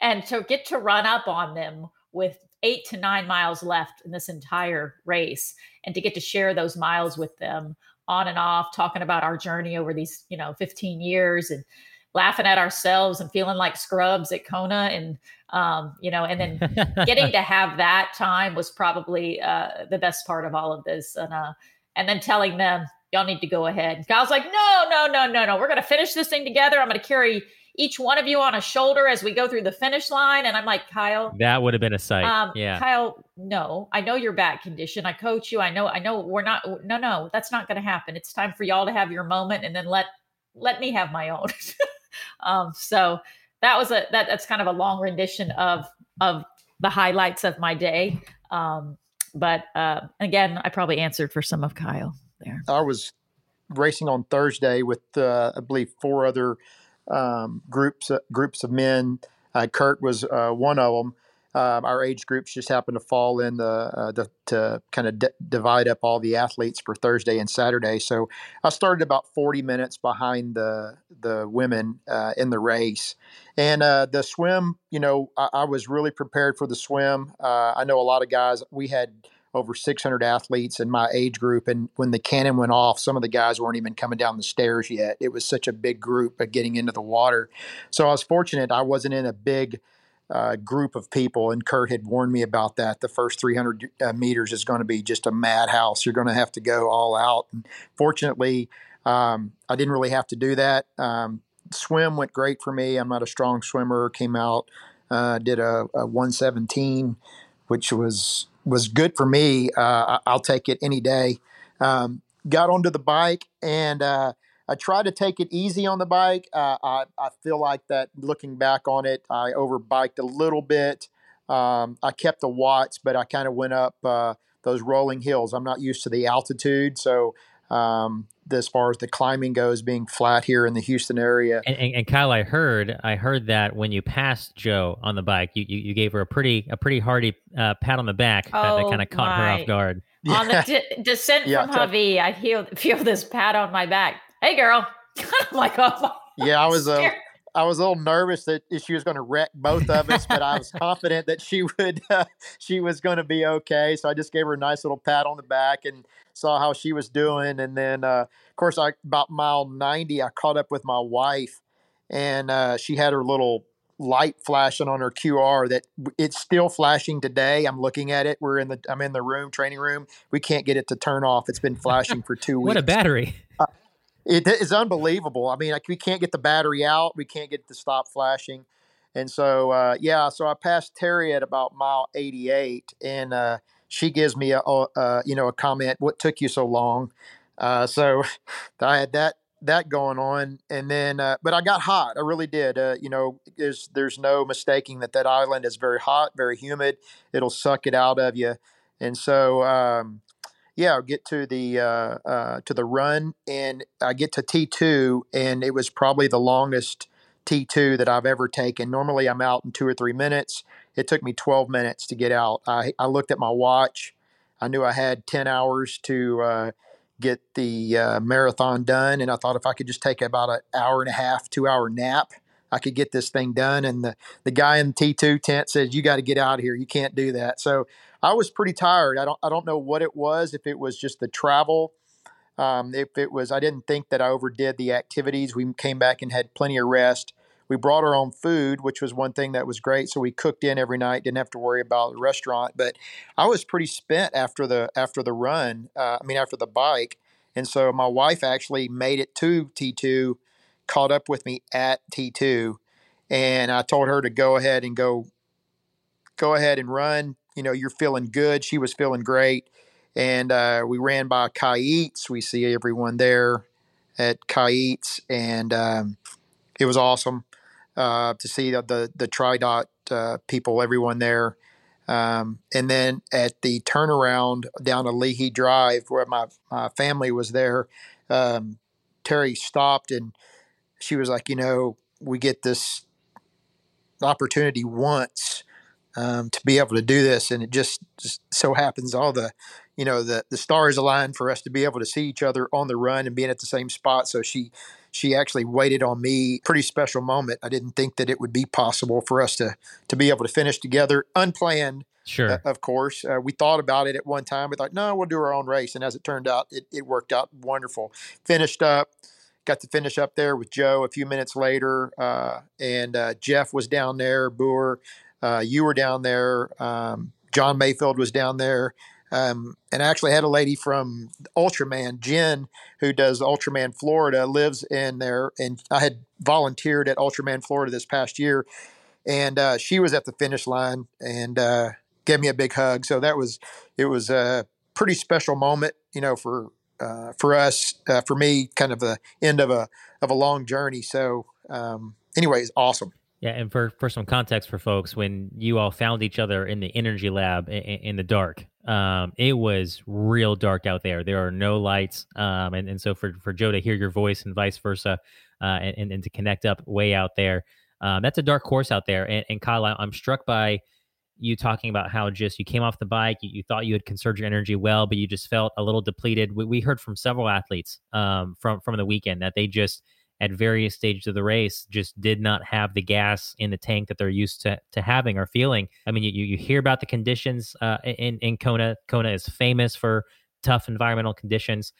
And to get to run up on them with eight to nine miles left in this entire race and to get to share those miles with them on and off talking about our journey over these you know 15 years and laughing at ourselves and feeling like scrubs at kona and um, you know and then getting to have that time was probably uh, the best part of all of this. And uh, and then telling them y'all need to go ahead. And kyle's like no no no no no. We're going to finish this thing together. I'm going to carry each one of you on a shoulder as we go through the finish line. And I'm like, Kyle, that would have been a sight. Um, yeah, Kyle, no, I know your back condition. I coach you. I know, I know we're not, no, no, that's not going to happen. It's time for y'all to have your moment and then let, let me have my own. um, so that was a, that that's kind of a long rendition of, of the highlights of my day. Um, but, uh, again, I probably answered for some of Kyle there. I was racing on Thursday with, uh, I believe four other, um, groups uh, groups of men. Uh, Kurt was uh, one of them. Um, our age groups just happened to fall in the, uh, the to kind of d- divide up all the athletes for Thursday and Saturday. So I started about 40 minutes behind the the women uh, in the race, and uh, the swim. You know, I, I, was really prepared for the swim. I know a lot of guys. We had over 600 athletes in my age group. And when the cannon went off, some of the guys weren't even coming down the stairs yet. It was such a big group of getting into the water. So I was fortunate I wasn't in a big uh, group of people. And Kurt had warned me about that. The first 300 uh, meters is going to be just a madhouse. You're going to have to go all out. And fortunately, um, I didn't really have to do that. Um, swim went great for me. I'm not a strong swimmer. Came out, uh, did a, a 117, which was was good for me. Uh, I'll take it any day. Um, got onto the bike and uh, I tried to take it easy on the bike. Uh, I, I, feel like that looking back on it, I overbiked a little bit. Um, I kept the watts, but I kind of went up uh, those rolling hills. I'm not used to the altitude, so um, as far as the climbing goes, being flat here in the Houston area. And, and, and, Kyle, I heard, I heard that when you passed Joe on the bike, you you, you gave her a pretty a pretty hearty uh, pat on the back oh, that, that kind of caught my. her off guard. On the de- descent yeah, from Hawi, I feel feel this pat on my back. Hey, girl. I'm like, oh, yeah, I was. Uh, I was a little nervous that she was going to wreck both of us, but I was confident that she would uh, she was going to be okay. So I just gave her a nice little pat on the back and saw how she was doing. And then, uh, of course, I about mile ninety, I caught up with my wife, and uh, she had her little light flashing on her QR that it's still flashing today. I'm looking at it. We're in the I'm in the room, training room. We can't get it to turn off. It's been flashing for two weeks. what a battery! Uh, it is unbelievable. I mean, like, we can't get the battery out. We can't get it to stop flashing. And so, uh, yeah, so I passed Terry at about mile 88, and uh, she gives me a, a, you know a comment. What took you so long? Uh, so I had that that going on, and then uh, but I got hot. I really did. Uh, you know, there's there's no mistaking that that island is very hot, very humid. It'll suck it out of you, and so um, yeah, I'll get to the uh, uh, to the run, and I get to T two, and it was probably the longest T two that I've ever taken. Normally, I'm out in two or three minutes. It took me 12 minutes to get out. I, I looked at my watch. I knew I had 10 hours to uh, get the uh, marathon done. And I thought if I could just take about an hour and a half, two hour nap, I could get this thing done. And the, the guy in the T2 tent says, You got to get out of here. You can't do that. So I was pretty tired. I don't, I don't know what it was, if it was just the travel. Um, if it was, I didn't think that I overdid the activities. We came back and had plenty of rest. We brought our own food, which was one thing that was great. So we cooked in every night, didn't have to worry about the restaurant. But I was pretty spent after the after the run. Uh, I mean, after the bike, and so my wife actually made it to T two, caught up with me at T two, and I told her to go ahead and go go ahead and run. You know, you're feeling good. She was feeling great. And uh, we ran by Kites. We see everyone there at Kites, and um, it was awesome uh, to see the the, the TriDot uh, people, everyone there. Um, and then at the turnaround down to Ali'i Drive, where my, my family was there, um, Terry stopped and she was like, you know, we get this opportunity once um, to be able to do this, and it just, just so happens all the you know the the stars aligned for us to be able to see each other on the run and being at the same spot. So she she actually waited on me. Pretty special moment. I didn't think that it would be possible for us to to be able to finish together, unplanned. Sure. Uh, of course, uh, we thought about it at one time. We thought, no, we'll do our own race, and as it turned out, it, it worked out wonderful. Finished up, got to finish up there with Joe a few minutes later, uh, and uh, Jeff was down there. Boer, uh, you were down there. Um, John Mayfield was down there. Um, and I actually had a lady from Ultraman, Jen, who does Ultraman Florida, lives in there. And I had volunteered at Ultraman Florida this past year. And uh, she was at the finish line and uh, gave me a big hug. So that was, it was a pretty special moment, you know, for, uh, for us, uh, for me, kind of the end of a, of a long journey. So, um, anyways, awesome. Yeah, and for for some context for folks, when you all found each other in the energy lab in, in the dark, um, it was real dark out there. There are no lights, um, and and so for for Joe to hear your voice and vice versa, uh, and and to connect up way out there, um, that's a dark course out there. And, and Kyle, I'm struck by you talking about how just you came off the bike, you, you, thought you had conserved your energy well, but you just felt a little depleted. We, we heard from several athletes um, from from the weekend that they just at various stages of the race just did not have the gas in the tank that they're used to, to having or feeling. I mean, you, you hear about the conditions uh, in, in Kona. Kona is famous for tough environmental conditions.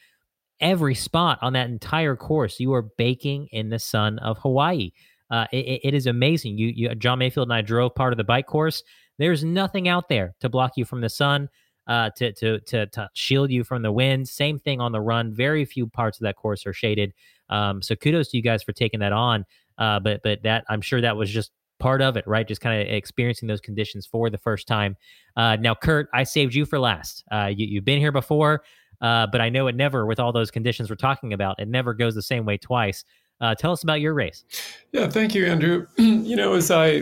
Every spot on that entire course, you are baking in the sun of Hawaii. Uh, it, it is amazing. You, you, John Mayfield and I drove part of the bike course. There's nothing out there to block you from the sun, uh, to, to, to, to shield you from the wind. Same thing on the run. Very few parts of that course are shaded. Um, so kudos to you guys for taking that on. Uh, but but that I'm sure that was just part of it, right? Just kind of experiencing those conditions for the first time. Uh, now, Kurt, I saved you for last. Uh, you, have been here before, uh, but I know it never, with all those conditions we're talking about, it never goes the same way twice. Uh, tell us about your race. Yeah, thank you, Andrew. you know, as I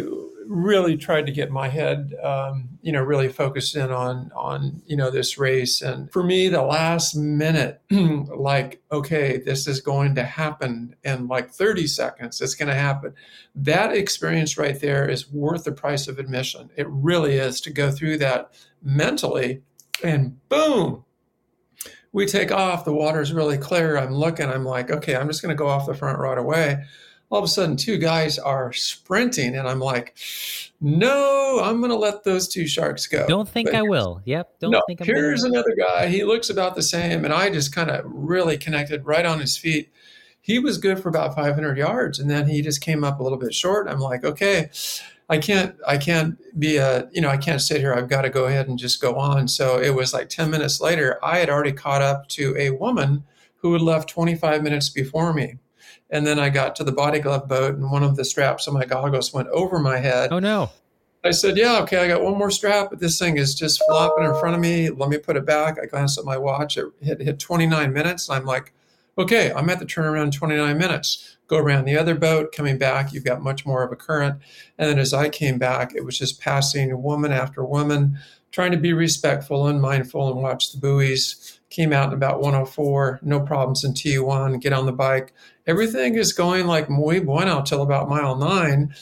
really tried to get my head, um, you know, really focused in on on you know this race. And for me, the last minute, like, okay, this is going to happen in like 30 seconds. It's going to happen. That experience right there is worth the price of admission. It really is to go through that mentally, and boom, we take off. The water's really clear. I'm looking. I'm like, okay, I'm just going to go off the front right away all of a sudden two guys are sprinting and i'm like no i'm going to let those two sharks go don't think but i will yep don't no, think I'm here's gonna... another guy he looks about the same and i just kind of really connected right on his feet he was good for about 500 yards. And then he just came up a little bit short. I'm like, okay, I can't, I can't be a, you know, I can't sit here. I've got to go ahead and just go on. So it was like 10 minutes later, I had already caught up to a woman who had left 25 minutes before me. And then I got to the body glove boat, and one of the straps of my goggles went over my head. Oh no! I said, "Yeah, okay, I got one more strap, but this thing is just flopping in front of me. Let me put it back." I glanced at my watch; it hit, hit 29 minutes. I'm like, "Okay, I'm at the turnaround in 29 minutes." Go around the other boat, coming back, you've got much more of a current. And then as I came back, it was just passing woman after woman, trying to be respectful and mindful and watch the buoys. Came out in about 104, no problems in T1. Get on the bike, everything is going like muy bueno till about mile nine.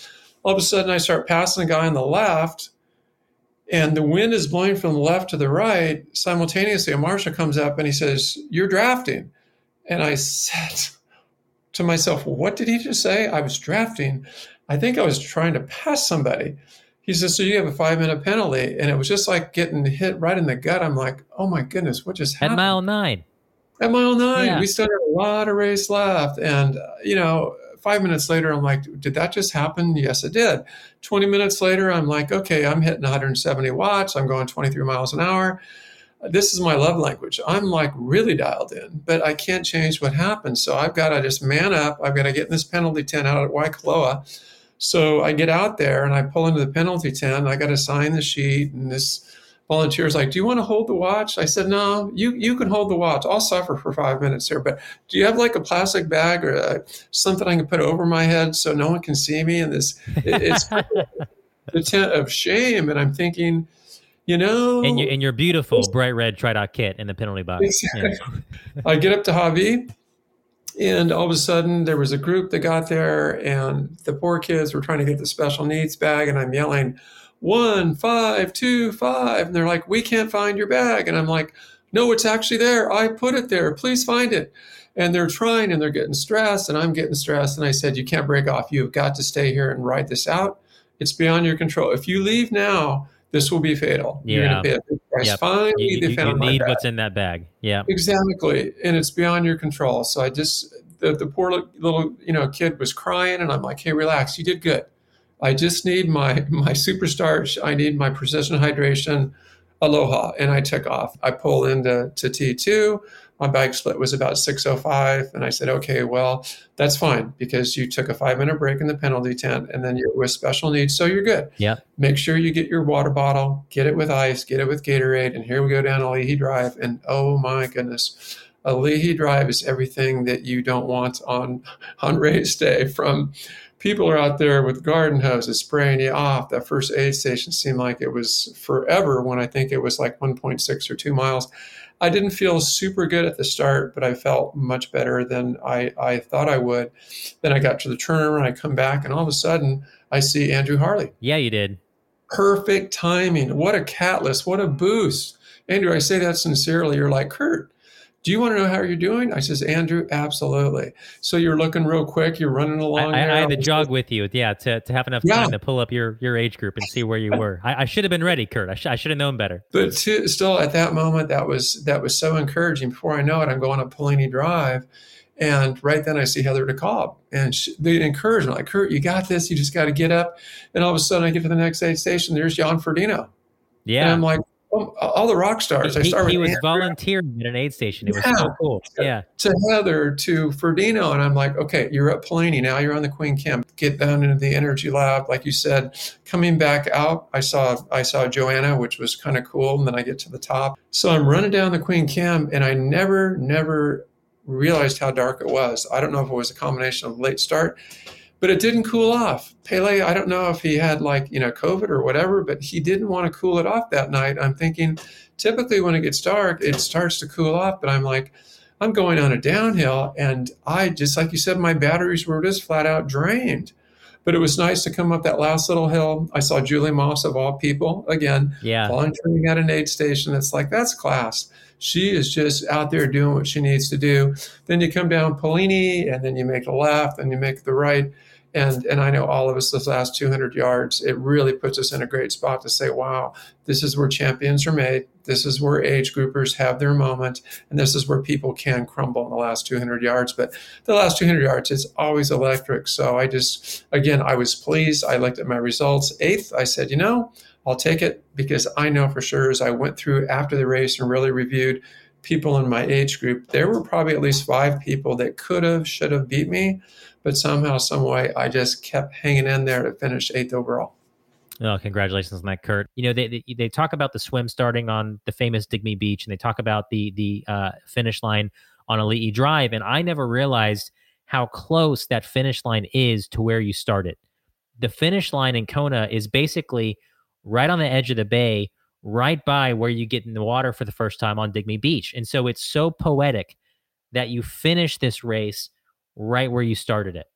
All of a sudden, I start passing a guy on the left, and the wind is blowing from the left to the right. Simultaneously, a marshal comes up and he says, You're drafting. And I said to myself, What did he just say? I was drafting. I think I was trying to pass somebody. He says, So you have a five minute penalty. And it was just like getting hit right in the gut. I'm like, Oh my goodness, what just happened? At mile nine. At mile nine, yeah. we still had a lot of race left. And, uh, you know, five minutes later, I'm like, did that just happen? Yes, it did. 20 minutes later, I'm like, okay, I'm hitting 170 watts. I'm going 23 miles an hour. This is my love language. I'm like really dialed in, but I can't change what happens. So I've got to just man up. I've got to get in this penalty tent out at Waikoloa. So I get out there and I pull into the penalty tent. I got to sign the sheet and this volunteers like, "Do you want to hold the watch?" I said, "No, you you can hold the watch. I'll suffer for five minutes here, but do you have like a plastic bag or uh, something I can put over my head so no one can see me?" And this, it, it's the tent of shame, and I'm thinking. You know, and, you, and your beautiful bright red TriDot kit in the penalty box. Exactly. Yeah. I get up to Hawi, and all of a sudden, there was a group that got there, and the poor kids were trying to get the special needs bag, and I'm yelling, one, five, two, five. And they're like, we can't find your bag. And I'm like, no, it's actually there. I put it there. Please find it. And they're trying and they're getting stressed, and I'm getting stressed. And I said, You can't break off. You've got to stay here and ride this out. It's beyond your control. If you leave now, this will be fatal. Yeah. You're going to pay a big price. Yep. Finally, you, they you, found you need what's in that bag. Yeah. Exactly. And it's beyond your control. So I just, the, the poor little, you know, kid was crying, and I'm like, Hey, relax. You did good. I just need my my superstarch. I need my precision hydration. Aloha, and I took off. I pull into to T2. My bike split was about 6:05, and I said, "Okay, well, that's fine because you took a five minute break in the penalty tent, and then you're with special needs, so you're good. Yeah. Make sure you get your water bottle, get it with ice, get it with Gatorade, and here we go down Ali'i Drive, and oh my goodness." Ali'i Drive is everything that you don't want on on race day from people are out there with garden hoses spraying you off. That first aid station seemed like it was forever when I think it was like 1.6 or 2 miles. I didn't feel super good at the start, but I felt much better than I, I thought I would. Then I got to the turnaround, I come back, and all of a sudden I see Andrew Harley. Yeah, you did. Perfect timing. What a catalyst. What a boost. Andrew, I say that sincerely. You're like, Kurt, do you want to know how you're doing? I says, Andrew, absolutely. So you're looking real quick. You're running along. I, I, had to jog with you, yeah, to, to have enough time to pull up your your age group and see where you were. I, I should have been ready, Kurt. I, sh- I should have known better. But to, still, at that moment, that was that was so encouraging. Before I know it, I'm going up Palani Drive, and right then I see Heather DeKalb, and she, they encourage me like, Kurt, you got this. You just got to get up. And all of a sudden, I get to the next aid station. There's Jan Frodeno. Yeah. And I'm like, Oh, all the rock stars. He, I started. He was Andrew. volunteering at an aid station. It was yeah. so cool. Yeah. To Heather, to Frodeno. and I'm like, okay, you're at Palani now. You're on the Queen K. Get down into the energy lab, like you said. Coming back out, I saw I saw Joanna, which was kind of cool. And then I get to the top, so I'm running down the Queen K, and I never, never realized how dark it was. I don't know if it was a combination of late start but it didn't cool off. Pele, I don't know if he had like, you know, COVID or whatever, but he didn't want to cool it off that night. I'm thinking typically when it gets dark, it starts to cool off, but I'm like, I'm going on a downhill and I just like you said, my batteries were just flat out drained. But it was nice to come up that last little hill. I saw Julie Moss of all people again, yeah. volunteering at an aid station. It's like that's class. She is just out there doing what she needs to do. Then you come down Palani and then you make the left and you make the right And, and I know all of us, those last 200 yards, it really puts us in a great spot to say, wow, this is where champions are made. This is where age groupers have their moment. And this is where people can crumble in the last 200 yards. But the last 200 yards, it's always electric. So I just, again, I was pleased. I looked at my results. Eighth, I said, you know, I'll take it because I know for sure as I went through after the race and really reviewed people in my age group, there were probably at least five people that could have, should have beat me, but somehow, some way, I just kept hanging in there to finish eighth overall. Oh, congratulations on that, Kurt. You know, they, they, they talk about the swim starting on the famous Dig Me Beach, and they talk about the the uh, finish line on Ali'i Drive, and I never realized how close that finish line is to where you started. The finish line in Kona is basically right on the edge of the bay, right by where you get in the water for the first time on Dig Me Beach. And so it's so poetic that you finish this race right where you started it.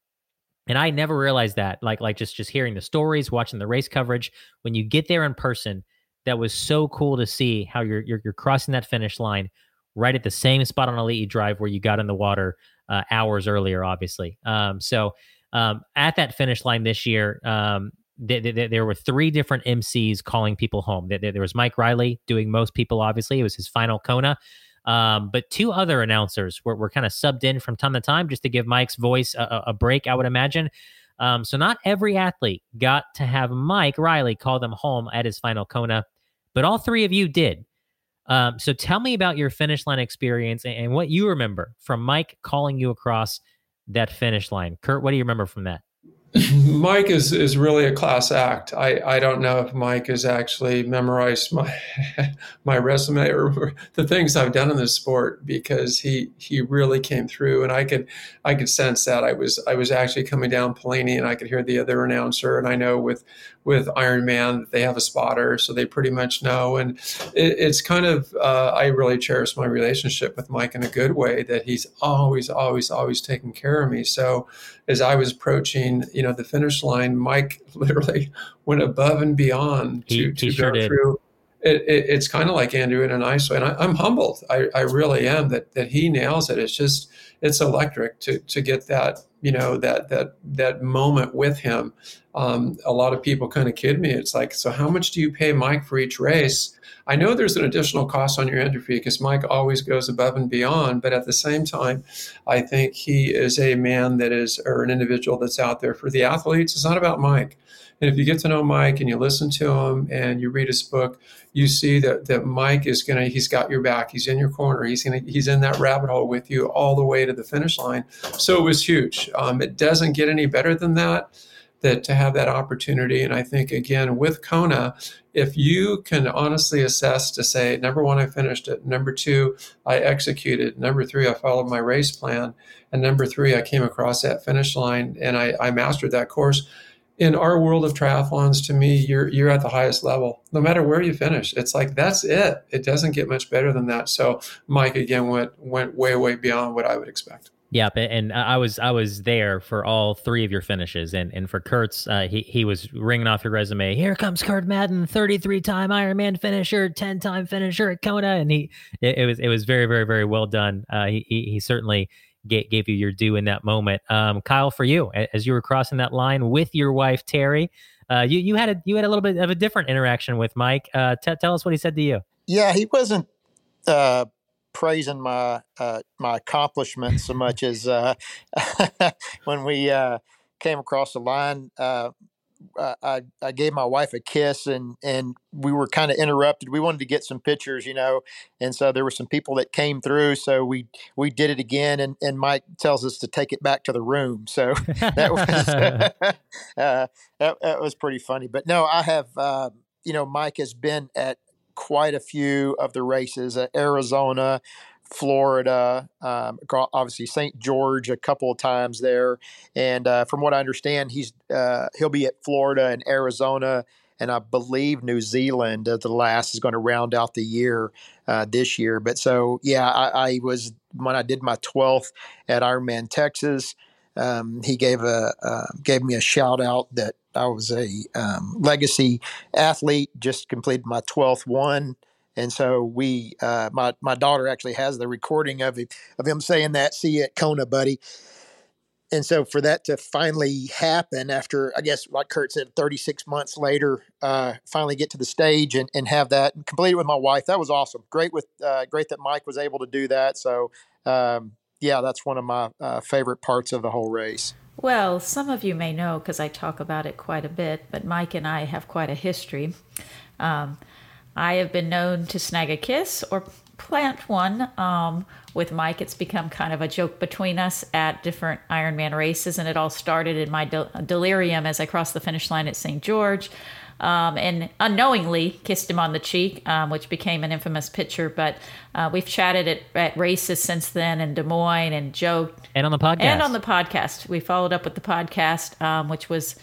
And I never realized that, like like just just hearing the stories, watching the race coverage. When you get there in person, that was so cool to see how you're you're, you're crossing that finish line right at the same spot on Ali'i Drive where you got in the water uh, hours earlier, obviously. Um, so um, at that finish line this year, um, there were three different MCs calling people home. There, was Mike Reilly doing most people, obviously. It was his final Kona. Um, but two other announcers were, were kind of subbed in from time to time just to give Mike's voice a, a break, I would imagine. Um, so not every athlete got to have Mike Reilly call them home at his final Kona, but all three of you did. Um, so tell me about your finish line experience and, and what you remember from Mike calling you across that finish line. Kurt, what do you remember from that? Mike is is really a class act. I, I don't know if Mike has actually memorized my my resume or the things I've done in this sport because he he really came through and I could I could sense that I was I was actually coming down Palani and I could hear the other announcer and I know with with Ironman they have a spotter so they pretty much know and it, it's kind of uh, I really cherish my relationship with Mike in a good way that he's always always always taking care of me. So as I was approaching you know the finish line, Mike literally went above and beyond to, he, to he go through. It, it, it's kind of like Andrew in a nice way, and I, am humbled. I, I really am that that he nails it. It's just it's electric to to get that you know that that that moment with him. Um, a lot of people kind of kid me. It's like, so how much do you pay Mike for each race? I know there's an additional cost on your fee because Mike always goes above and beyond, but at the same time, I think he is a man that is, or an individual that's out there for the athletes. It's not about Mike. And if you get to know Mike and you listen to him and you read his book, you see that that Mike is gonna he's got your back. He's in your corner. He's gonna he's in that rabbit hole with you all the way to the finish line. So it was huge. Um, it doesn't get any better than that that to have that opportunity. And I think again with Kona, if you can honestly assess to say, number one, I finished it. Number two, I executed. Number three, I followed my race plan. And number three, I came across that finish line and I, I mastered that course. In our world of triathlons, to me, you're you're at the highest level. No matter where you finish, it's like that's it. It doesn't get much better than that. So Mike again went went way way beyond what I would expect. Yep, and I was I was there for all three of your finishes, and and for Kurt's, uh, he he was ringing off your resume. Here comes Kurt Madden, thirty three time Ironman finisher, ten time finisher at Kona, and he it, it, was it was very very very well done. Uh, he he certainly gave, gave you your due in that moment. Um, Kyle, for you, as you were crossing that line with your wife Terry, uh, you you had a you had a little bit of a different interaction with Mike. Uh, t- tell us what he said to you. Yeah, he wasn't uh, praising my uh, my accomplishments so much as uh, when we uh, came across the line. Uh, I, I gave my wife a kiss and and we were kind of interrupted. We wanted to get some pictures, you know, and so there were some people that came through. So we we did it again, and, and Mike tells us to take it back to the room. So that was uh, that, that was pretty funny. But no, I have uh, you know Mike has been at quite a few of the races uh, Arizona, Florida, um, obviously St. George a couple of times there. And uh, from what I understand, he's uh, he'll be at Florida and Arizona, and I believe New Zealand. Uh, the last is going to round out the year uh, this year. But so yeah, I, I, was when I did my twelfth at Ironman Texas. Um, he gave a uh, gave me a shout out that I was a um, legacy athlete, just completed my 12th one. And so we, uh, my, my daughter actually has the recording of him, of him saying that, see you at Kona, buddy. and so for that to finally happen after i guess like kurt said 36 months later uh, finally get to the stage and, and have that and complete it with my wife that was awesome great with uh, great that mike was able to do that so um, yeah that's one of my uh, favorite parts of the whole race well some of you may know because i talk about it quite a bit but mike and i have quite a history um, i have been known to snag a kiss or plant one um, with Mike. It's become kind of a joke between us at different Ironman races, and it all started in my del- delirium as I crossed the finish line at St. George. Um, and unknowingly kissed him on the cheek, um, which became an infamous picture. But uh, we've chatted at, at, races since then in Des Moines and joked. And on the podcast. And on the podcast. We followed up with the podcast, um, which was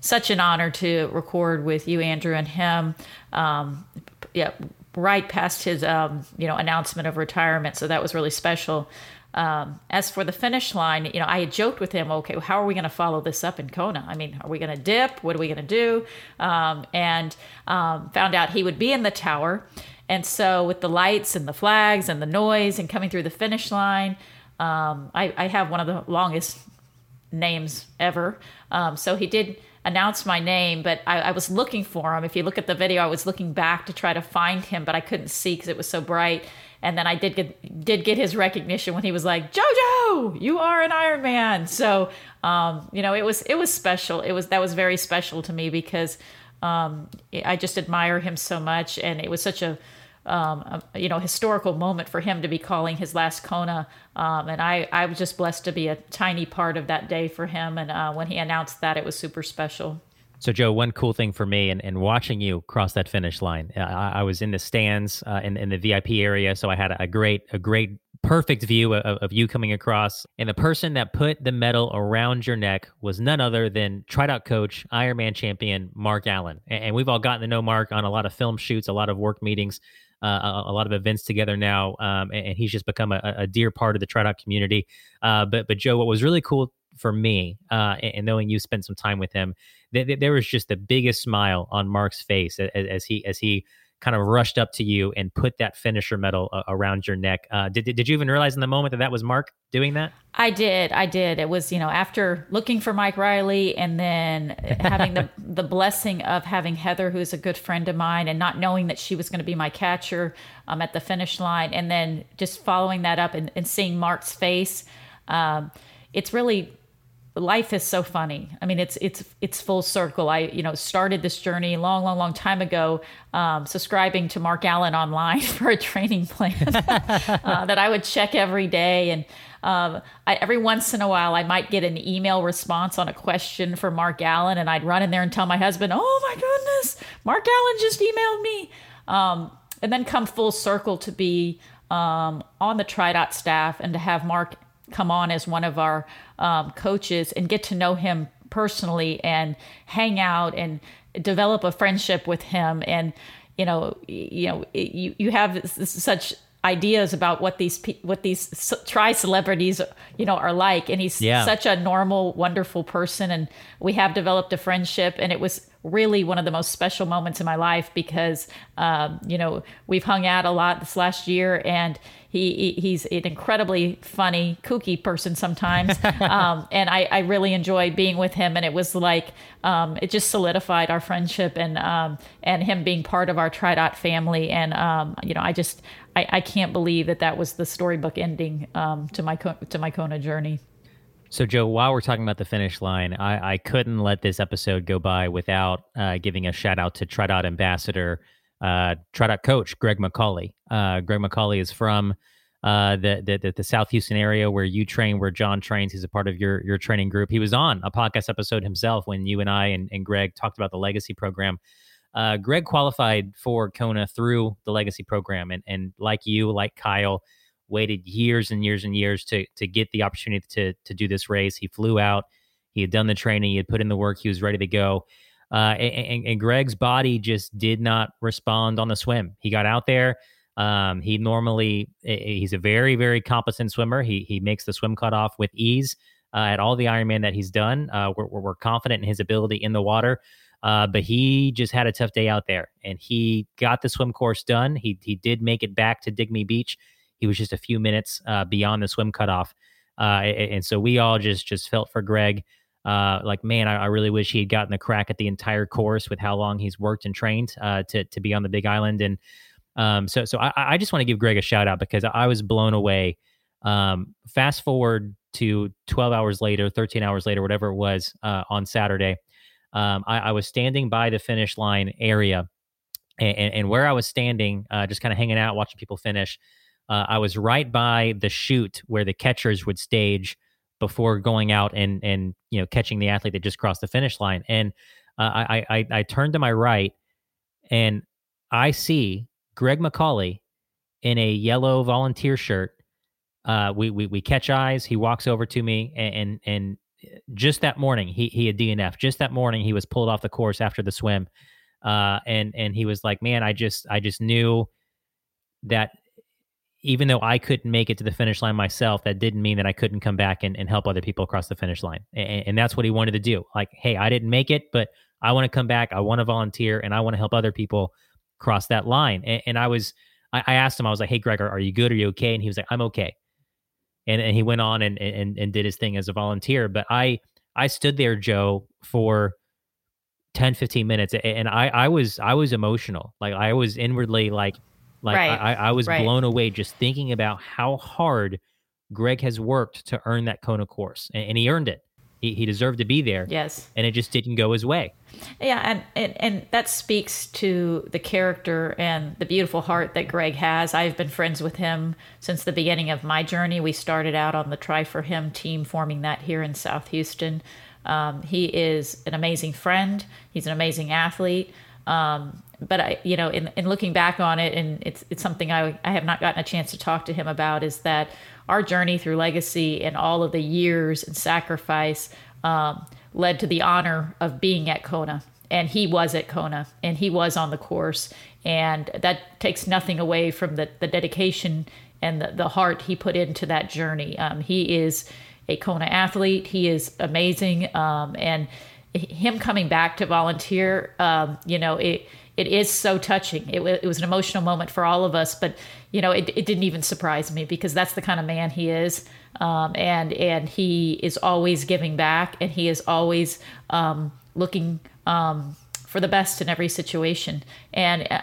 such an honor to record with you, Andrew, and him. Um, yeah, right past his um, you know announcement of retirement. So that was really special. Um, as for the finish line, you know, I had joked with him, okay, how are we going to follow this up in Kona? I mean, are we going to dip? What are we going to do? Um, and um, found out he would be in the tower. And so, with the lights and the flags and the noise and coming through the finish line, um, I, I, have one of the longest names ever. Um, so, he did announce my name, but I, I, was looking for him. If you look at the video, I was looking back to try to find him, but I couldn't see because it was so bright. And then I did get did get his recognition when he was like, "JoJo, you are an Iron Man." So, um, you know, it was it was special. It was that was very special to me because um, I just admire him so much, and it was such a um, a, you know, historical moment for him to be calling his last Kona. Um, and I, I was just blessed to be a tiny part of that day for him. And uh, when he announced that, it was super special. So, Joe, one cool thing for me and, and watching you cross that finish line, I, I was in the stands uh, in, in the VIP area. So I had a great, a great, perfect view of, of you coming across. And the person that put the medal around your neck was none other than TriDots coach, Ironman champion, Mark Allen. And, and we've all gotten to know Mark on a lot of film shoots, a lot of work meetings uh, a, lot of events together now, um, and, and, he's just become a, a, dear part of the TriDots community. Uh, but but Joe, what was really cool for me, uh, and, and, knowing you spent some time with him, th- th- there was just the biggest smile on Mark's face as, as he as he kind of rushed up to you and put that finisher medal uh, around your neck. Uh, did, did you even realize in the moment that that was Mark doing that? I did. I did. It was, you know, after looking for Mike Reilly and then having the, the blessing of having Heather, who's a good friend of mine, and not knowing that she was going to be my catcher um, at the finish line. And then just following that up and, and seeing Mark's face. Um, it's really life is so funny. I mean, it's it's it's full circle. I you know started this journey long, long, long time ago, um, subscribing to Mark Allen online for a training plan uh, that I would check every day, and um, I, every once in a while I might get an email response on a question for Mark Allen, and I'd run in there and tell my husband, "Oh my goodness, Mark Allen just emailed me," um, and then come full circle to be um, on the TriDot staff and to have Mark come on as one of our um, coaches and get to know him personally and hang out and develop a friendship with him. And you know you know you you have such ideas about what these what these tri celebrities you know are like. And he's yeah. such a normal wonderful person. And we have developed a friendship. And it was really one of the most special moments in my life because um, you know we've hung out a lot this last year. And he, he's an incredibly funny, kooky person sometimes, um, and I, I, really enjoy being with him. And it was like um, it just solidified our friendship and um, and him being part of our TriDot family. And um, you know, I just I, I, can't believe that that was the storybook ending um, to my to my Kona journey. So, Joe, while we're talking about the finish line, I, I couldn't let this episode go by without uh, giving a shout out to TriDot ambassador uh, TriDot coach Greg McCauley. Uh, Greg McCauley is from uh, the, the the South Houston area where you train, where John trains. He's a part of your your training group. He was on a podcast episode himself when you and I and, and Greg talked about the legacy program. Uh, Greg qualified for Kona through the legacy program, and and like you, like Kyle, waited years and years and years to to get the opportunity to to do this race. He flew out. He had done the training. He had put in the work. He was ready to go. Uh, and, and, Greg's body just did not respond on the swim. He got out there. Um, he normally he's a very very competent swimmer. He he makes the swim cutoff with ease uh, at all the Ironman that he's done. Uh, we're, we're confident in his ability in the water. Uh, but he just had a tough day out there, and he got the swim course done. He he did make it back to Dig Me Beach. He was just a few minutes uh, beyond the swim cutoff. Uh, and so we all just just felt for Greg. Uh, like, man, I, I, really wish he had gotten the crack at the entire course with how long he's worked and trained uh, to to be on the Big Island. And um, so, so I, I just want to give Greg a shout out because I was blown away. Um, fast forward to 12 hours later, 13 hours later, whatever it was uh, on Saturday, um, I, I, was standing by the finish line area, and, and, and where I was standing, uh, just kind of hanging out, watching people finish. Uh, I was right by the chute where the catchers would stage before going out and and you know catching the athlete that just crossed the finish line. And uh, I, I I turned to my right, and I see Greg McCauley in a yellow volunteer shirt. Uh, we, we we catch eyes. He walks over to me, and and, and just that morning he he had DNF. Just that morning he was pulled off the course after the swim, uh, and and he was like, "Man, I just I just knew that even though I couldn't make it to the finish line myself, that didn't mean that I couldn't come back and, and help other people across the finish line. And, and, that's what he wanted to do. Like, hey, I didn't make it, but I want to come back. I want to volunteer and I want to help other people cross that line. And, and I was, I, I, asked him, I was like, hey, Greg, are, are, you good? Are you okay? And he was like, I'm okay. And, and he went on and, and, and did his thing as a volunteer. But I, I stood there, Joe, for 10, 15 minutes. And I, I was, I was emotional. Like I was inwardly like, like right. I, I was right. blown away just thinking about how hard Greg has worked to earn that Kona course, and, and he earned it. He, he deserved to be there. Yes, and it just didn't go his way. Yeah, and, and and that speaks to the character and the beautiful heart that Greg has. I've been friends with him since the beginning of my journey. We started out on the Try for Him team, forming that here in South Houston. Um, he is an amazing friend. He's an amazing athlete. Um, but I, you know, in, in looking back on it, and it's it's something I I have not gotten a chance to talk to him about is that our journey through legacy and all of the years and sacrifice um, led to the honor of being at Kona, and he was at Kona, and he was on the course, and that takes nothing away from the the dedication and the, the heart he put into that journey. Um, he is a Kona athlete. He is amazing, um, and him coming back to volunteer, um, you know, it it is so touching. It, it, was an emotional moment for all of us, but you know, it, it didn't even surprise me because that's the kind of man he is, um, and and he is always giving back, and he is always um, looking um, for the best in every situation. And I,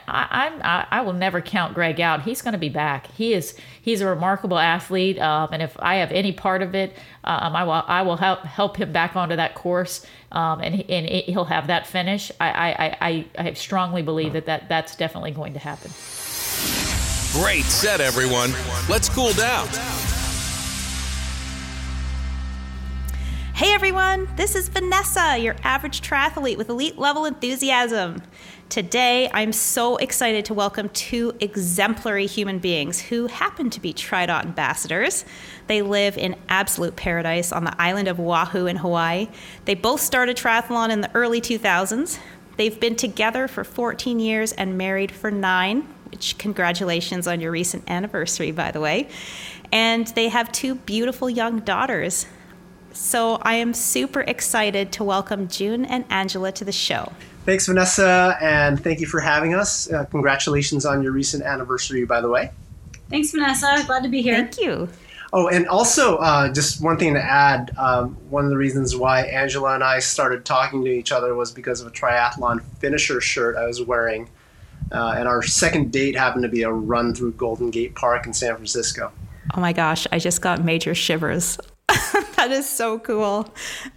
I, I will never count Greg out. He's going to be back. He is he's a remarkable athlete, um, and if I have any part of it, um, I will I will help help him back onto that course, um, and and he'll have that finish. I I, I I strongly believe that, that that's definitely going to happen. Great set, everyone. Let's cool down. Hey everyone, this is Vanessa, your average triathlete with elite level enthusiasm. Today, I'm so excited to welcome two exemplary human beings who happen to be TriDot ambassadors. They live in absolute paradise on the island of Oahu in Hawaii. They both started triathlon in the early 2000s. They've been together for 14 years and married for nine, which congratulations on your recent anniversary, by the way. And they have two beautiful young daughters. So I am super excited to welcome June and Angela to the show. Thanks, Vanessa, and thank you for having us. Uh, congratulations on your recent anniversary, by the way. Thanks, Vanessa. Glad to be here. Thank you. Oh, and also, uh, just one thing to add um, one of the reasons why Angela and I started talking to each other was because of a triathlon finisher shirt I was wearing. Uh, and our second date happened to be a run through Golden Gate Park in San Francisco. Oh my gosh, I just got major shivers. that is so cool.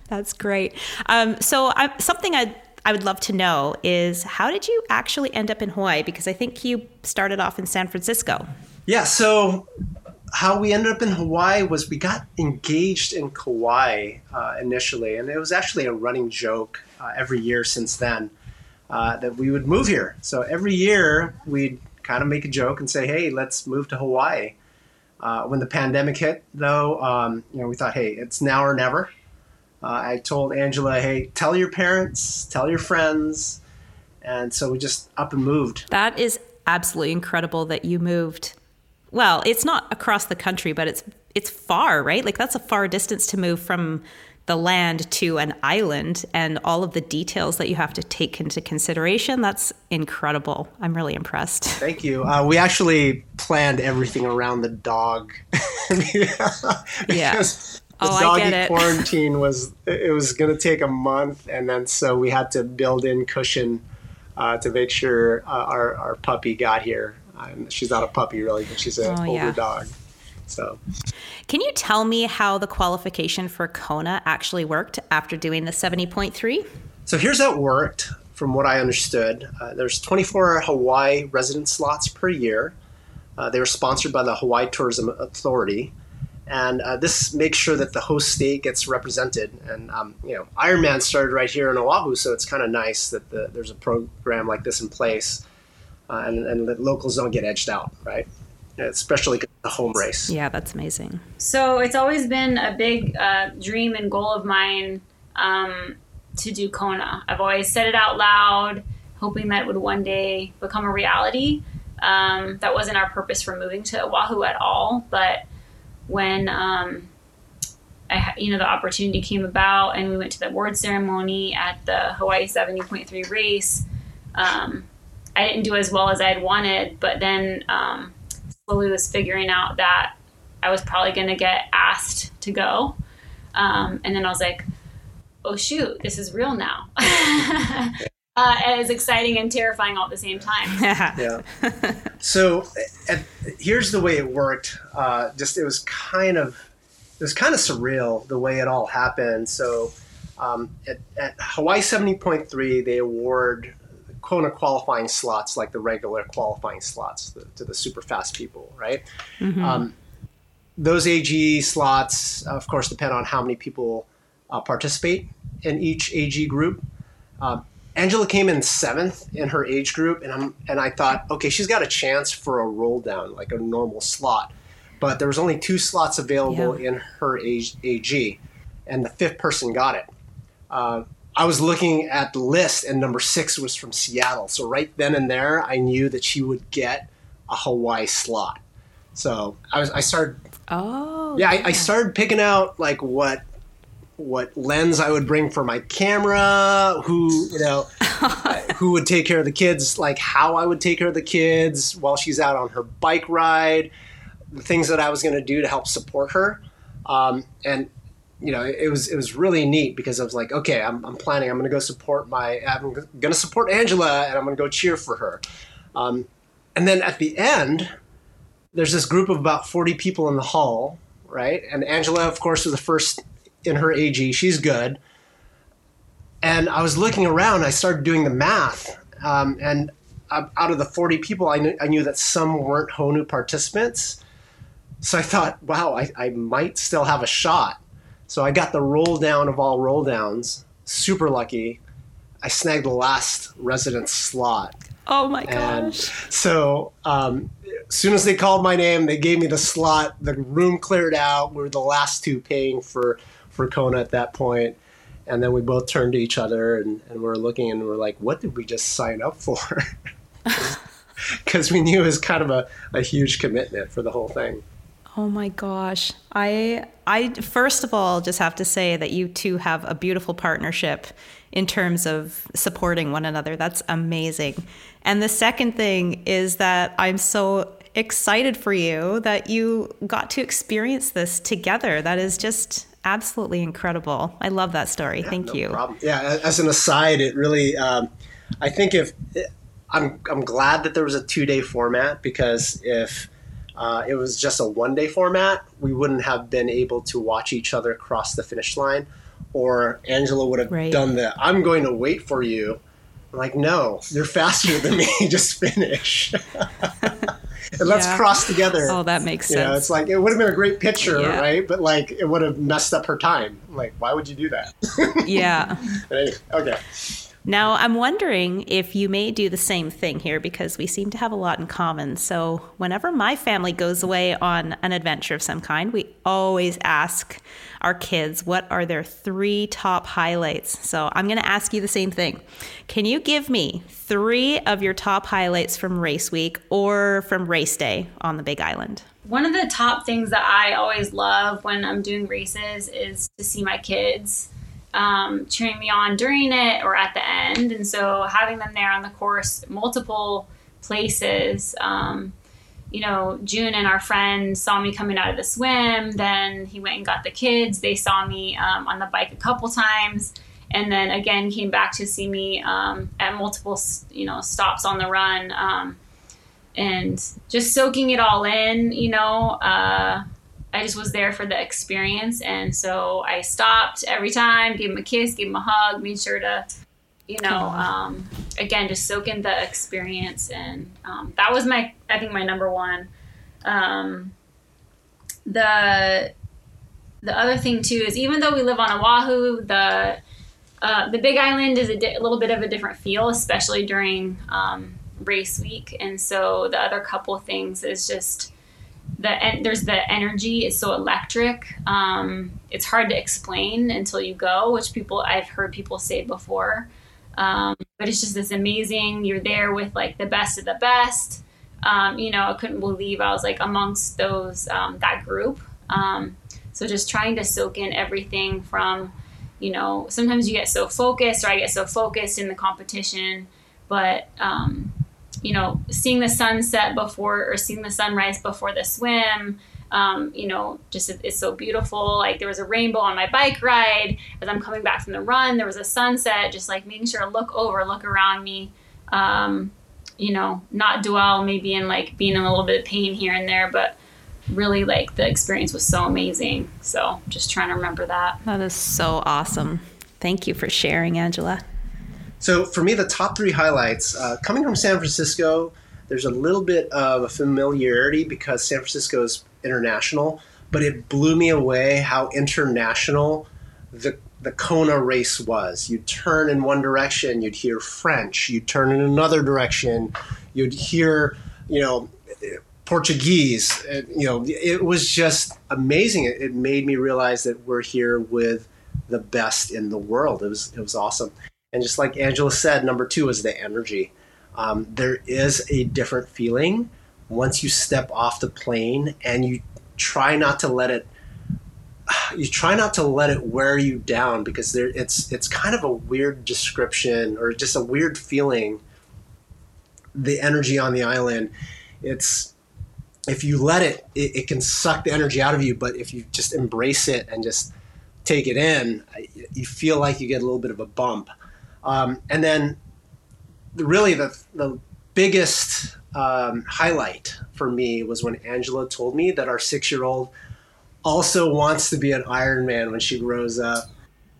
That's great. Um, so, I, something I I would love to know is how did you actually end up in Hawaii? Because I think you started off in San Francisco. Yeah. So, how we ended up in Hawaii was we got engaged in Kauai uh, initially, and it was actually a running joke uh, every year since then uh, that we would move here. So every year we'd kind of make a joke and say, "Hey, let's move to Hawaii." Uh, when the pandemic hit, though, um, you know, we thought, hey, it's now or never. Uh, I told Angela, hey, tell your parents, tell your friends. And so we just up and moved. That is absolutely incredible that you moved. Well, it's not across the country, but it's it's far, right? Like that's a far distance to move from the land to an island and all of the details that you have to take into consideration. That's incredible. I'm really impressed. Thank you. Uh, we actually planned everything around the dog. yeah. The oh, doggy quarantine was it was going to take a month, and then so we had to build in cushion uh, to make sure uh, our our puppy got here. Um, she's not a puppy really, but she's an oh, older yeah. dog. So, can you tell me how the qualification for Kona actually worked after doing the 70.3? So, here's how it worked from what I understood. Uh, there's 24 Hawaii resident slots per year. Uh, they were sponsored by the Hawaii Tourism Authority. And uh, this makes sure that the host state gets represented. And, um, you know, Ironman started right here in Oahu, so it's kind of nice that the, there's a program like this in place uh, and, and the locals don't get edged out, right? Especially the home race. Yeah, that's amazing. So it's always been a big uh, dream and goal of mine um, to do Kona. I've always said it out loud, hoping that it would one day become a reality. Um, that wasn't our purpose for moving to Oahu at all, but when um, I, you know, the opportunity came about, and we went to the award ceremony at the Hawaii 70.3 race. Um, I didn't do as well as I'd wanted, but then um, slowly was figuring out that I was probably going to get asked to go. Um, and then I was like, oh, shoot, this is real now. uh, and it's exciting and terrifying all at the same time. yeah. So at, here's the way it worked. Uh, just it was kind of it was kind of surreal the way it all happened. So um, at, at Hawaii 70.3, they award Kona qualifying slots like the regular qualifying slots the, to the super fast people, right? Mm-hmm. Um, those AG slots, of course, depend on how many people uh, participate in each AG group. Uh, Angela came in seventh in her age group, and I'm and I thought, okay, she's got a chance for a roll down, like a normal slot. But there was only two slots available yeah. in her age AG, and the fifth person got it. Uh, I was looking at the list, and number six was from Seattle. So right then and there, I knew that she would get a Hawaii slot. So I was I started. Oh. Yeah, I, I started picking out like what what lens I would bring for my camera, who you know, who would take care of the kids, like how I would take care of the kids while she's out on her bike ride, the things that I was going to do to help support her. Um, and you know, it was it was really neat because I was like, okay, I'm, I'm planning. I'm going to go support my. I'm going to support Angela, and I'm going to go cheer for her. Um, and then at the end, there's this group of about 40 people in the hall, right? And Angela, of course, was the first in her AG. She's good. And I was looking around. I started doing the math, um, and out of the 40 people, I knew, I knew that some weren't Honu participants. So I thought, wow, I, I might still have a shot so I got the roll down of all roll downs. Super lucky. I snagged the last resident slot. Oh my gosh. so um, as soon as they called my name, they gave me the slot. The room cleared out. We were the last two paying for, for Kona at that point. And then we both turned to each other and, and we are looking and we are like, what did we just sign up for? Because we knew it was kind of a, a huge commitment for the whole thing. Oh my gosh. I I first of all just have to say that you two have a beautiful partnership in terms of supporting one another. That's amazing. And the second thing is that I'm so excited for you that you got to experience this together. That is just absolutely incredible. I love that story. Yeah, Thank no you. Problem. Yeah, as an aside, it really um, I think if I'm I'm glad that there was a 2-day format because if uh, it was just a one day format, we wouldn't have been able to watch each other cross the finish line. Or Angela would have right. done the I'm going to wait for you. I'm like, no, you're faster than me. just finish. and let's yeah. cross together. Oh, that makes sense. You know, it's like it would have been a great picture, yeah. right? But like it would have messed up her time. Like, why would you do that? yeah. anyway, okay. Now, I'm wondering if you may do the same thing here because we seem to have a lot in common. So, whenever my family goes away on an adventure of some kind, we always ask our kids what are their three top highlights. So, I'm going to ask you the same thing. Can you give me three of your top highlights from race week or from race day on the Big Island? One of the top things that I always love when I'm doing races is to see my kids um, cheering me on during it or at the end. And so having them there on the course, multiple places. Um, you know, June and our friend saw me coming out of the swim. Then he went and got the kids. They saw me um, on the bike a couple times, and then again came back to see me um, at multiple, you know, stops on the run, um, and just soaking it all in. You know, uh, I just was there for the experience. And so I stopped every time, gave him a kiss, gave him a hug, made sure to, you know, um, again, just soak in the experience. And um, that was my, I think, my number one. Um, the the other thing too is even though we live on Oahu, the uh, the Big Island is a, di- a, little bit of a different feel, especially during um, race week. And so the other couple things is just the and there's the energy is so electric. Um, it's hard to explain until you go, which people I've heard people say before. Um, but it's just this amazing. You're there with like the best of the best. Um, you know, I couldn't believe I was like amongst those um, that group. Um, so just trying to soak in everything from, you know, sometimes you get so focused, or I get so focused in the competition, but um, you know, seeing the sunset before or seeing the sunrise before the swim. Um, you know, just it's so beautiful. Like there was a rainbow on my bike ride as I'm coming back from the run. There was a sunset. Just like making sure to look over, look around me. Um, you know, not dwell maybe in like being in a little bit of pain here and there, but really like the experience was so amazing. So just trying to remember that. That is so awesome. Thank you for sharing, Angela. So for me, the top three highlights uh, coming from San Francisco, there's a little bit of a familiarity because San Francisco is international, but it blew me away how international the the Kona race was. You'd turn in one direction, you'd hear French. You'd turn in another direction, you'd hear, you know, Portuguese. You know, it was just amazing. It, it made me realize that we're here with the best in the world. It was it was awesome. And just like Angela said, number two is the energy. Um, there is a different feeling once you step off the plane and you try not to let it you try not to let it wear you down because there it's it's kind of a weird description or just a weird feeling the energy on the island it's if you let it, it, it can suck the energy out of you but if you just embrace it and just take it in you feel like you get a little bit of a bump um, and then, really, the the biggest um, highlight for me was when Angela told me that our six year old also wants to be an Ironman when she grows up.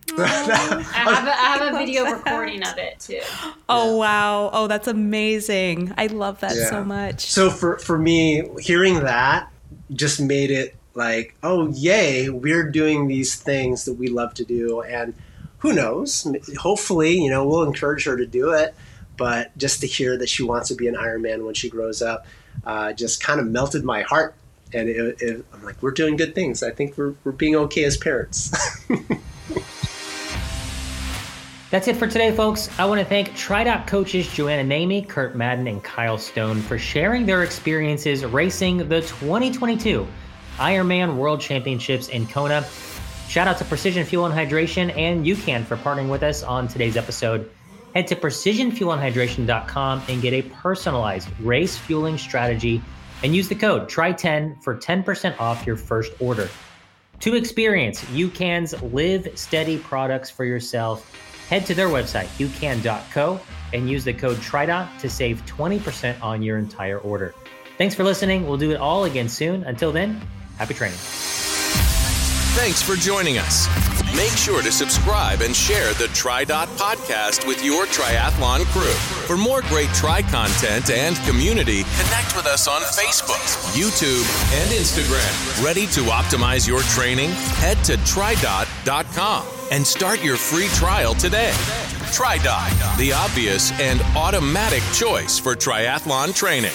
I, have a, I have a video recording of it too. Oh yeah. wow! Oh, that's amazing! I love that yeah. so much. So for for me, hearing that just made it like, oh yay, we're doing these things that we love to do, and who knows? Hopefully, you know, we'll encourage her to do it. But just to hear that she wants to be an Ironman when she grows up uh, just kind of melted my heart. And it, it, I'm like, we're doing good things. I think we're, we're being okay as parents. That's it for today, folks. I want to thank TriDot coaches Joanna Namey, Kurt Madden, and Kyle Stone for sharing their experiences racing the 2022 Ironman World Championships in Kona. Shout out to Precision Fuel and Hydration and UCAN for partnering with us on today's episode. Head to precisionfuelandhydration.com and get a personalized race fueling strategy and use the code TRY10 for 10% off your first order. To experience UCAN's Live Steady products for yourself, head to their website, ucan.co, and use the code TRIDOT to save 20% on your entire order. Thanks for listening. We'll do it all again soon. Until then, happy training. Thanks for joining us. Make sure to subscribe and share the TriDot podcast with your triathlon crew. For more great Tri content and community, connect with us on Facebook, YouTube, and Instagram. Ready to optimize your training? Head to tridot.com and start your free trial today. TriDot, the obvious and automatic choice for triathlon training.